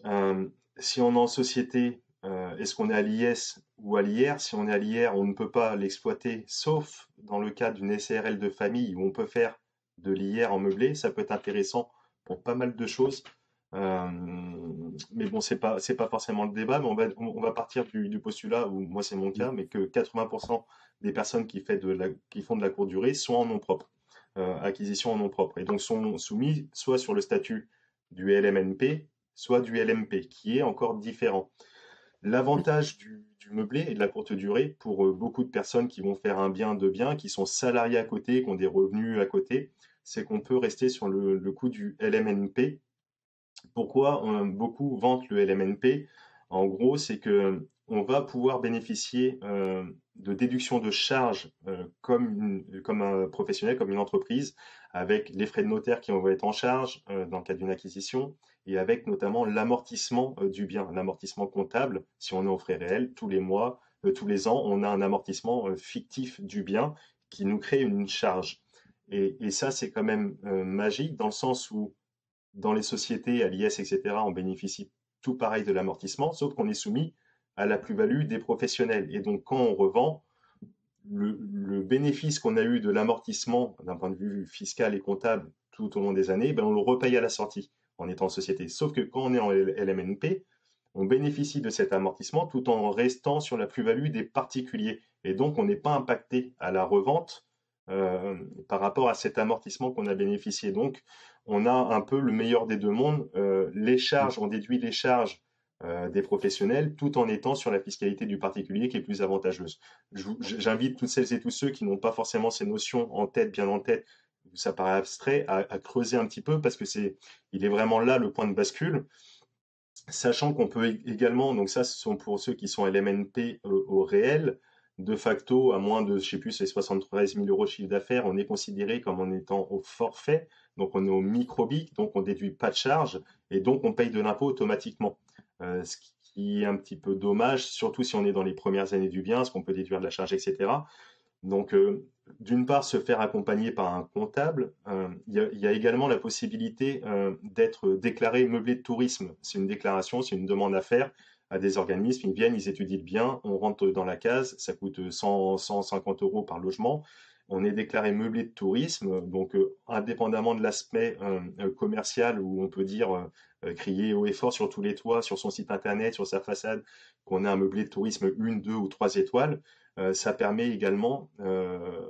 Speaker 2: Euh, si on est en société, est-ce qu'on est à l'IS ou à l'IR Si on est à l'IR, on ne peut pas l'exploiter, sauf dans le cas d'une SRL de famille où on peut faire de l'IR en meublé. Ça peut être intéressant pour pas mal de choses. mais bon, c'est pas pas forcément le débat, mais on va partir du, postulat où moi c'est mon cas, mais que 80% des personnes qui font de la courte durée sont en nom propre, euh, acquisition en nom propre, et donc sont soumis soit sur le statut du LMNP, soit du LMP, qui est encore différent. L'avantage du, meublé et de la courte durée pour euh, beaucoup de personnes qui vont faire un bien de bien, qui sont salariés à côté, qui ont des revenus à côté, c'est qu'on peut rester sur le, coût du LMNP. Pourquoi euh, beaucoup vantent le LMNP En gros, c'est que on va pouvoir bénéficier euh, de déduction de charges euh, comme, comme un professionnel, comme une entreprise, avec les frais de notaire qui vont être en charge euh, dans le cadre d'une acquisition, et avec notamment l'amortissement du bien, l'amortissement comptable, si on est aux frais réels, tous les mois, tous les ans, on a un amortissement fictif du bien qui nous crée une charge. Et, ça, c'est quand même magique dans le sens où dans les sociétés, à l'IS, etc., on bénéficie tout pareil de l'amortissement, sauf qu'on est soumis à la plus-value des professionnels. Et donc, quand on revend, le, bénéfice qu'on a eu de l'amortissement d'un point de vue fiscal et comptable tout au long des années, ben on le repaye à la sortie en étant en société. Sauf que quand on est en LMNP, on bénéficie de cet amortissement tout en restant sur la plus-value des particuliers. Et donc, on n'est pas impacté à la revente euh, par rapport à cet amortissement qu'on a bénéficié. Donc, on a un peu le meilleur des deux mondes. Euh, les charges, on déduit les charges euh, des professionnels tout en étant sur la fiscalité du particulier qui est plus avantageuse. J'invite toutes celles et tous ceux qui n'ont pas forcément ces notions en tête, bien en tête, ça paraît abstrait, à, creuser un petit peu parce que c'est, il est vraiment là le point de bascule. Sachant qu'on peut également, donc ça, ce sont pour ceux qui sont LMNP euh, au réel, de facto, à moins de, je sais plus, c'est 73 000 euros de chiffre d'affaires, on est considéré comme en étant au forfait, donc on est au microbic, donc on déduit pas de charge, et donc on paye de l'impôt automatiquement. Euh, ce qui est un petit peu dommage, surtout si on est dans les premières années du bien, ce qu'on peut déduire de la charge, etc. Donc, euh, d'une part, se faire accompagner par un comptable. Euh, il y, a également la possibilité d'être déclaré meublé de tourisme. C'est une déclaration, c'est une demande à faire à des organismes. Ils viennent, ils étudient le bien, on rentre dans la case, ça coûte 100, 150 euros par logement. On est déclaré meublé de tourisme, donc indépendamment de l'aspect commercial où on peut dire euh, crier haut et fort sur tous les toits, sur son site internet, sur sa façade, qu'on a un meublé de tourisme une, deux ou trois étoiles, euh, ça permet également euh,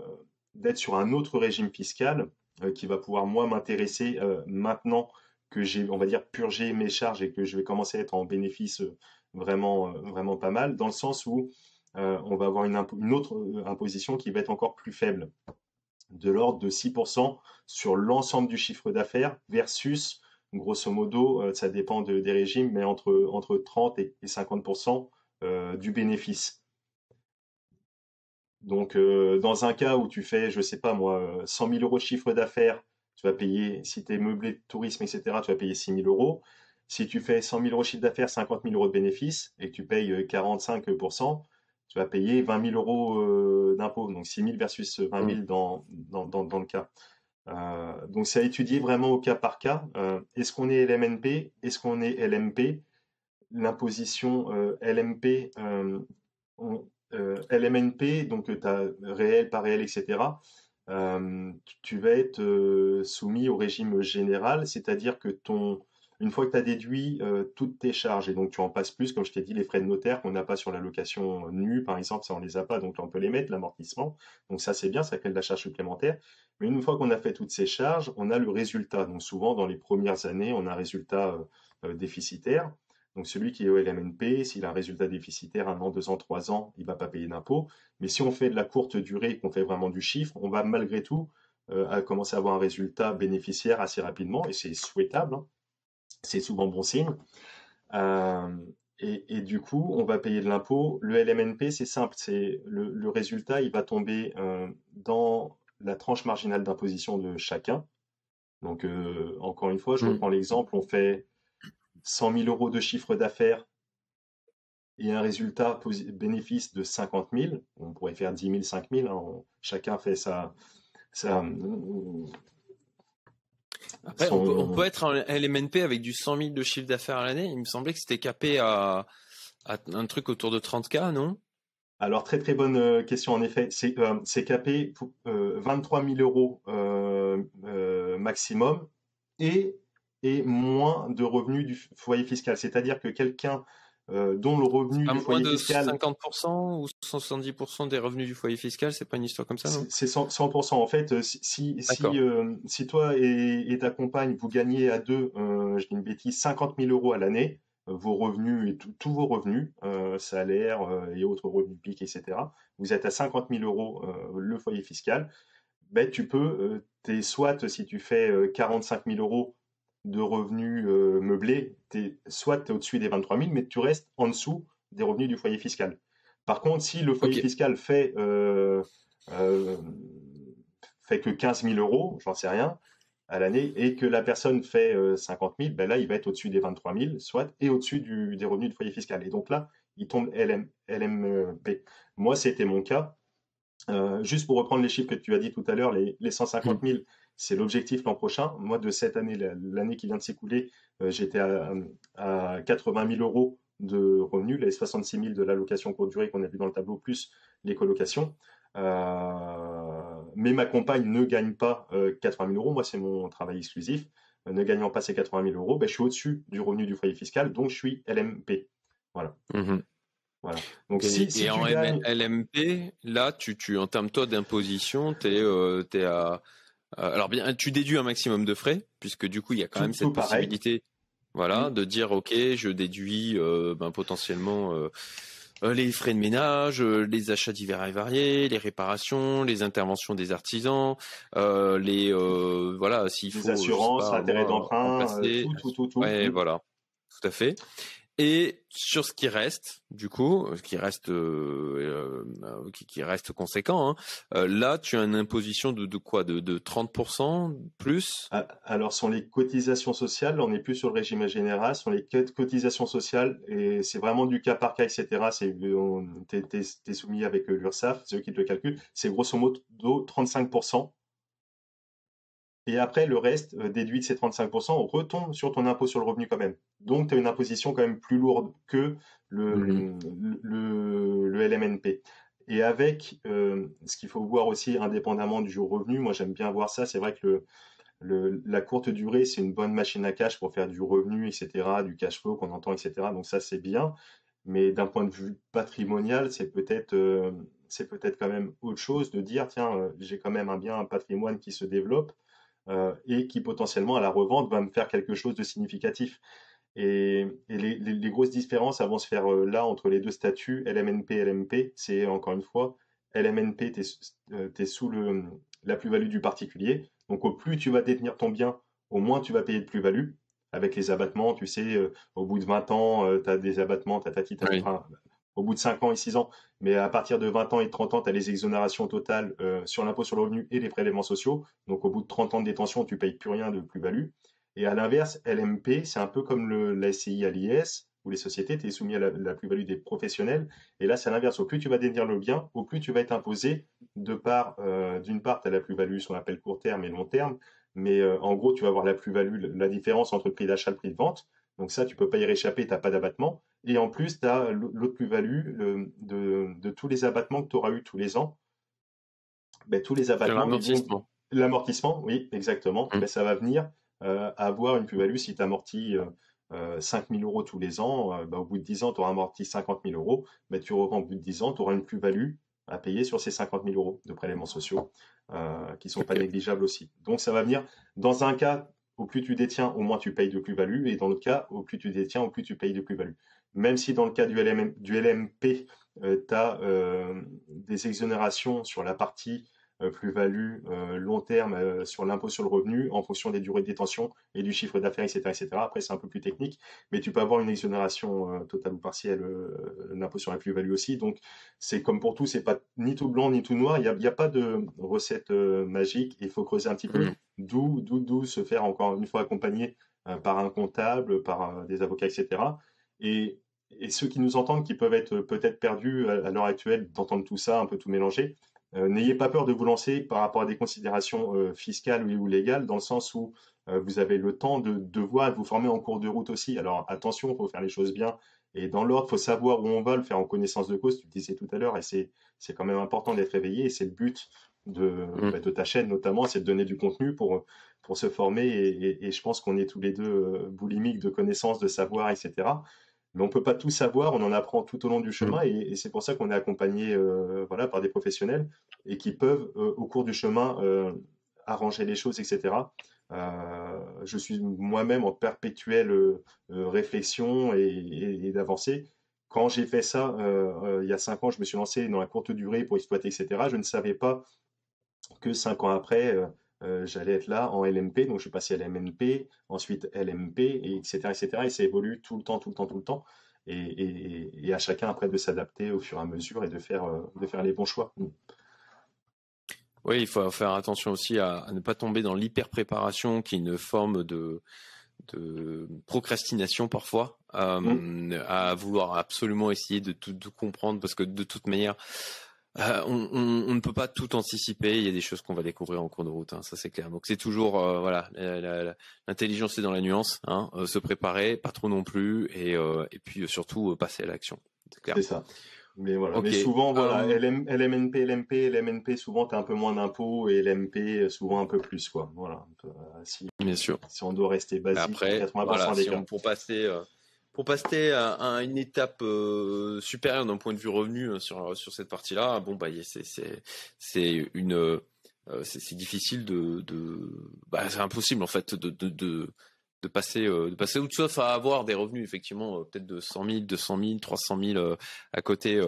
Speaker 2: d'être sur un autre régime fiscal qui va pouvoir moi m'intéresser maintenant que j'ai, on va dire, purgé mes charges et que je vais commencer à être en bénéfice vraiment, vraiment pas mal, dans le sens où on va avoir une, autre imposition qui va être encore plus faible, de l'ordre de 6% sur l'ensemble du chiffre d'affaires versus grosso modo, euh, ça dépend des régimes, mais entre, entre 30 et, 50% euh, du bénéfice. Donc, euh, dans un cas où tu fais, je sais pas moi, 100 000 euros de chiffre d'affaires, tu vas payer, si tu es meublé de tourisme, etc., tu vas payer 6 000 euros. Si tu fais 100 000 euros de chiffre d'affaires, 50 000 euros de bénéfice, et que tu payes 45%, tu vas payer 20 000 euros d'impôt. Donc 6 000 versus 20 000 mmh. dans, dans, dans, dans le cas. Euh, donc c'est à étudier vraiment au cas par cas. Euh, est-ce qu'on est LMNP Est-ce qu'on est LMP L'imposition euh, LMP, LMNP, donc tu as réel, pas réel, etc. tu vas être soumis au régime général, c'est-à-dire que ton une fois que tu as déduit euh, toutes tes charges, et donc tu en passes plus, comme je t'ai dit, les frais de notaire qu'on n'a pas sur la location nue, par exemple, ça on les a pas, donc on peut les mettre, l'amortissement. Donc ça c'est bien, ça fait de la charge supplémentaire. Mais une fois qu'on a fait toutes ces charges, on a le résultat. Donc souvent dans les premières années, on a un résultat euh, déficitaire. Donc celui qui est au LMNP, s'il a un résultat déficitaire un an, deux ans, trois ans, il ne va pas payer d'impôt. Mais si on fait de la courte durée, qu'on fait vraiment du chiffre, on va malgré tout euh, commencer à avoir un résultat bénéficiaire assez rapidement, et c'est souhaitable. Hein c'est souvent bon signe. Euh, et, du coup, on va payer de l'impôt. Le LMNP, c'est simple, c'est le, résultat, il va tomber euh, dans la tranche marginale d'imposition de chacun. Donc, euh, encore une fois, je mmh. reprends l'exemple, on fait 100 000 euros de chiffre d'affaires et un résultat bénéfice de 50 000. On pourrait faire 10 000, 5 000. chacun fait sa, sa,
Speaker 1: après, on, peut, être en LMNP avec du 100 000 de chiffre d'affaires à l'année. Il me semblait que c'était capé à, un truc autour de 30K, non?
Speaker 2: Alors, très très bonne euh, question en effet. C'est euh, capé 23 000 euros euh, maximum et, et moins de revenus du foyer fiscal. C'est-à-dire que quelqu'un euh, dont le revenu du foyer
Speaker 1: de
Speaker 2: fiscal.
Speaker 1: 50% ou 170% des revenus du foyer fiscal, c'est pas une histoire comme ça, non?
Speaker 2: C'est 100%. En fait, euh, si, si, euh, si toi et, ta compagne, vous gagnez à deux, je dis une bêtise, 50 000 euros à l'année, vos revenus et tous vos revenus, salaire et autres revenus pics, etc., vous êtes à 50 000 euros le foyer fiscal, ben, tu peux, es, soit si tu fais 45 000 euros de revenus euh, meublés, es, soit tu es au-dessus des 23 000, mais tu restes en dessous des revenus du foyer fiscal. Par contre, si le foyer fiscal fait, euh, euh, fait que 15 000 euros, j'en sais rien, à l'année, et que la personne fait 50 000, ben là, il va être au-dessus des 23 000, soit, et au-dessus des revenus du foyer fiscal. Et donc là, il tombe LM, LMP. Moi, c'était mon cas. juste pour reprendre les chiffres que tu as dit tout à l'heure, les, les 150 000, c'est l'objectif l'an prochain. Moi, de cette année, l'année qui vient de s'écouler, euh, j'étais à, 80 000 euros de revenus, les 66 000 de l'allocation courte durée qu'on a vu dans le tableau, plus les colocations. Euh, mais ma compagne ne gagne pas 80 euh, 000 euros. Moi, c'est mon travail exclusif. ne gagnant pas ces 80 000 euros, ben, je suis au-dessus du revenu du foyer fiscal, donc je suis LMP. Voilà.
Speaker 1: Mmh voilà. Donc, et, si, en LMP, là, tu, tu, en termes toi d'imposition, tu es, à alors bien, tu déduis un maximum de frais, puisque du coup, il y a quand même cette possibilité, voilà, de dire ok, je déduis euh, ben, potentiellement euh, les frais de ménage, les achats divers et variés, les réparations, les interventions des artisans, les voilà, s'il faut
Speaker 2: les assurances, intérêts d'emprunt, tout, tout, tout, tout.
Speaker 1: Ouais, voilà, tout à fait. Et sur ce qui reste, du coup, ce qui reste, euh, euh, qui, reste conséquent, hein, euh, là, tu as une imposition de, de quoi? De, de 30% plus?
Speaker 2: Ah, Alors, sur les cotisations sociales, on n'est plus sur le régime général, sur les cotisations sociales, et c'est vraiment du cas par cas, etc. C'est, es, soumis avec l'URSSAF, c'est eux qui te le calculent, c'est grosso modo 35% et après, le reste, euh, déduit de ces 35%, retombe sur ton impôt sur le revenu quand même. Donc, tu as une imposition quand même plus lourde que le, mmh le, LMNP. Et avec euh, ce qu'il faut voir aussi indépendamment du revenu, moi j'aime bien voir ça, c'est vrai que le, la courte durée, c'est une bonne machine à cash pour faire du revenu, etc., du cash flow qu'on entend, etc. Donc ça, c'est bien. Mais d'un point de vue patrimonial, c'est peut-être euh, c'est peut-être quand même autre chose de dire, tiens, j'ai quand même un bien, un patrimoine qui se développe. Euh, et qui potentiellement à la revente va me faire quelque chose de significatif. Et, les, grosses différences vont se faire euh, là entre les deux statuts, LMNP et LMP. C'est encore une fois, LMNP, tu es, euh, sous le, la plus-value du particulier. Donc au plus tu vas détenir ton bien, au moins tu vas payer de plus-value. Avec les abattements, tu sais, au bout de 20 ans, tu as des abattements, tu as, au bout de 5 ans et 6 ans, mais à partir de 20 ans et 30 ans, tu as les exonérations totales euh, sur l'impôt sur le revenu et les prélèvements sociaux. Donc au bout de 30 ans de détention, tu payes plus rien de plus-value. Et à l'inverse, LMP, c'est un peu comme le, la SCI à l'IS, où les sociétés, tu es soumis à la, plus-value des professionnels. Et là, c'est à l'inverse. Au plus tu vas détenir le bien, au plus tu vas être imposé de part, euh, d'une part, tu as la plus-value, ce qu'on appelle court terme et long terme. Mais euh, en gros, tu vas avoir la plus-value, la différence entre prix d'achat et prix de vente. Donc ça, tu peux pas y réchapper, tu n'as pas d'abattement. Et en plus, tu as l'autre plus-value de, tous les abattements que tu auras eu tous les ans. Ben, tous les abattements.
Speaker 1: L'amortissement.
Speaker 2: L'amortissement, oui, exactement. Mmh. Ben, ça va venir avoir une plus-value si tu amortis 5 000 euros tous les ans. Bah, au bout de 10 ans, tu auras amorti 50 000 euros. Mais tu revends au bout de 10 ans, tu auras une plus-value à payer sur ces 50 000 euros de prélèvements sociaux qui ne sont pas négligeables aussi. Donc ça va venir, dans un cas, au plus tu détiens, au moins tu payes de plus-value, et dans l'autre cas, au plus tu détiens, au plus tu payes de plus-value. Même si dans le cas du, LMP, tu as des exonérations sur la partie euh, plus-value euh, long terme euh, sur l'impôt sur le revenu en fonction des durées de détention et du chiffre d'affaires, etc., etc. Après, c'est un peu plus technique, mais tu peux avoir une exonération totale ou partielle d'impôt sur la plus-value aussi. Donc, c'est comme pour tout, c'est pas ni tout blanc ni tout noir. Il n'y a, a, pas de recette magique. Il faut creuser un petit peu. Mmh. D'où, d'où, d'où se faire encore une fois accompagner par un comptable, par des avocats, etc. Et, et ceux qui nous entendent, qui peuvent être peut-être perdus à, à l'heure actuelle d'entendre tout ça, un peu tout mélanger, euh, n'ayez pas peur de vous lancer par rapport à des considérations euh, fiscales ou légales, dans le sens où euh, vous avez le temps de devoir vous former en cours de route aussi. Alors attention, il faut faire les choses bien et dans l'ordre, il faut savoir où on va, le faire en connaissance de cause, tu le disais tout à l'heure, et c'est, c'est quand même important d'être éveillé, et c'est le but de, mmh. bah, de ta chaîne notamment, c'est de donner du contenu pour, pour se former, et, et je pense qu'on est tous les deux boulimiques de connaissances, de savoir, etc mais on peut pas tout savoir, on en apprend tout au long du chemin, mm. et, c'est pour ça qu'on est accompagné euh, voilà, par des professionnels et qui peuvent, euh, au cours du chemin, euh, arranger les choses, etc. je suis moi-même en perpétuelle réflexion et, et d'avancer. Quand j'ai fait ça, il y a cinq ans, je me suis lancé dans la courte durée pour exploiter, etc. Je ne savais pas que cinq ans après, euh, j'allais être là en LMP, donc je suis passé à LMNP, ensuite LMP, et etc., etc. Et ça évolue tout le temps, tout le temps, tout le temps. Et, à chacun après de s'adapter au fur et à mesure et de faire, euh, de faire les bons choix.
Speaker 1: Oui, il faut faire attention aussi à, ne pas tomber dans l'hyper-préparation qui est une forme de, de procrastination parfois, euh, mm. à vouloir absolument essayer de tout de comprendre parce que de toute manière, euh, on, ne peut pas tout anticiper. Il y a des choses qu'on va découvrir en cours de route, hein, ça c'est clair. Donc c'est toujours euh, voilà, l'intelligence c'est dans la nuance, hein, euh, se préparer, pas trop non plus, et, et puis surtout passer à l'action.
Speaker 2: C'est ça. Mais voilà. Mais souvent voilà, LMNP, LMP, LMNP, souvent tu as un peu moins d'impôts et LMP souvent un peu plus quoi. Voilà.
Speaker 1: Si, Bien sûr.
Speaker 2: Si on doit rester basique,
Speaker 1: après, 80% voilà, des cas. pour passer pour passer à, une étape euh, supérieure d'un point de vue revenu euh, sur sur cette partie-là, bon bah c'est une euh, c'est difficile de, bah, c'est impossible en fait de de passer de passer sauf à avoir des revenus effectivement peut-être de 100 000 200 000 300 000 à côté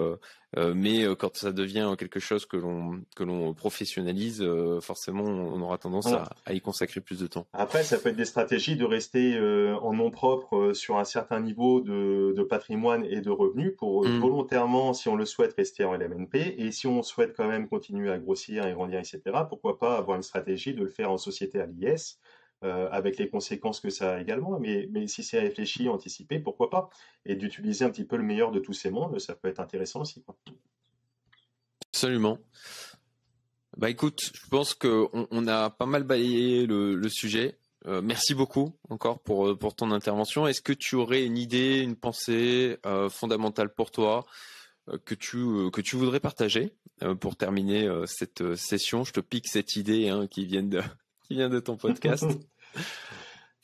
Speaker 1: euh, mais euh, quand ça devient quelque chose que l'on que l'on professionnalise, euh, forcément, on aura tendance à, y consacrer plus de temps.
Speaker 2: Après, ça peut être des stratégies de rester en nom propre sur un certain niveau de, de patrimoine et de revenus pour mmh. volontairement, si on le souhaite, rester en LMNP. Et si on souhaite quand même continuer à grossir et grandir, etc., pourquoi pas avoir une stratégie de le faire en société à l'IS euh, avec les conséquences que ça a également. Mais, mais si c'est réfléchi, anticipé, pourquoi pas? Et d'utiliser un petit peu le meilleur de tous ces mondes, ça peut être intéressant aussi. Quoi.
Speaker 1: Absolument. Bah écoute, je pense qu'on on a pas mal balayé le, sujet. Euh, merci beaucoup encore pour, euh, pour ton intervention. Est-ce que tu aurais une idée, une pensée fondamentale pour toi que tu, que tu voudrais partager pour terminer cette session? Je te pique cette idée hein, qui, vient de, qui vient de ton podcast.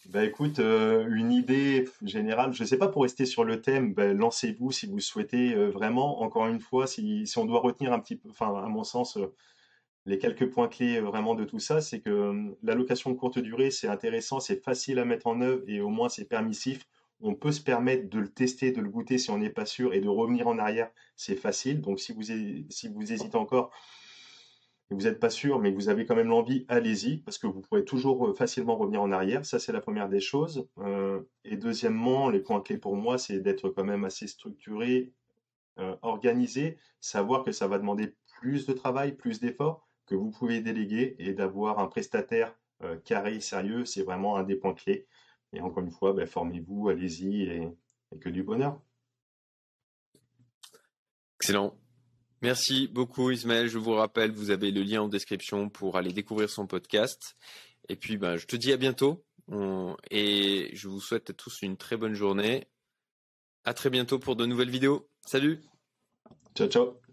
Speaker 2: Bah écoute, euh, une idée générale, je ne sais pas pour rester sur le thème, bah, lancez-vous si vous souhaitez euh, vraiment, encore une fois, si, on doit retenir un petit peu, enfin à mon sens, euh, les quelques points clés vraiment de tout ça, c'est que l'allocation de courte durée, c'est intéressant, c'est facile à mettre en œuvre et au moins c'est permissif. On peut se permettre de le tester, de le goûter si on n'est pas sûr et de revenir en arrière, c'est facile. Donc si vous hésitez encore, vous n'êtes pas sûr, mais vous avez quand même l'envie, allez-y, parce que vous pourrez toujours euh, facilement revenir en arrière. Ça, c'est la première des choses. Euh, et deuxièmement, les points clés pour moi, c'est d'être quand même assez structuré, euh, organisé, savoir que ça va demander plus de travail, plus d'efforts, que vous pouvez déléguer et d'avoir un prestataire carré, sérieux, c'est vraiment un des points clés. Et encore une fois, ben, formez-vous, allez-y et que du bonheur.
Speaker 1: Excellent. Merci beaucoup Ismaël. Je vous rappelle, vous avez le lien en description pour aller découvrir son podcast. Et puis, ben, je te dis à bientôt. Et je vous souhaite à tous une très bonne journée. À très bientôt pour de nouvelles vidéos. Salut.
Speaker 2: Ciao, ciao.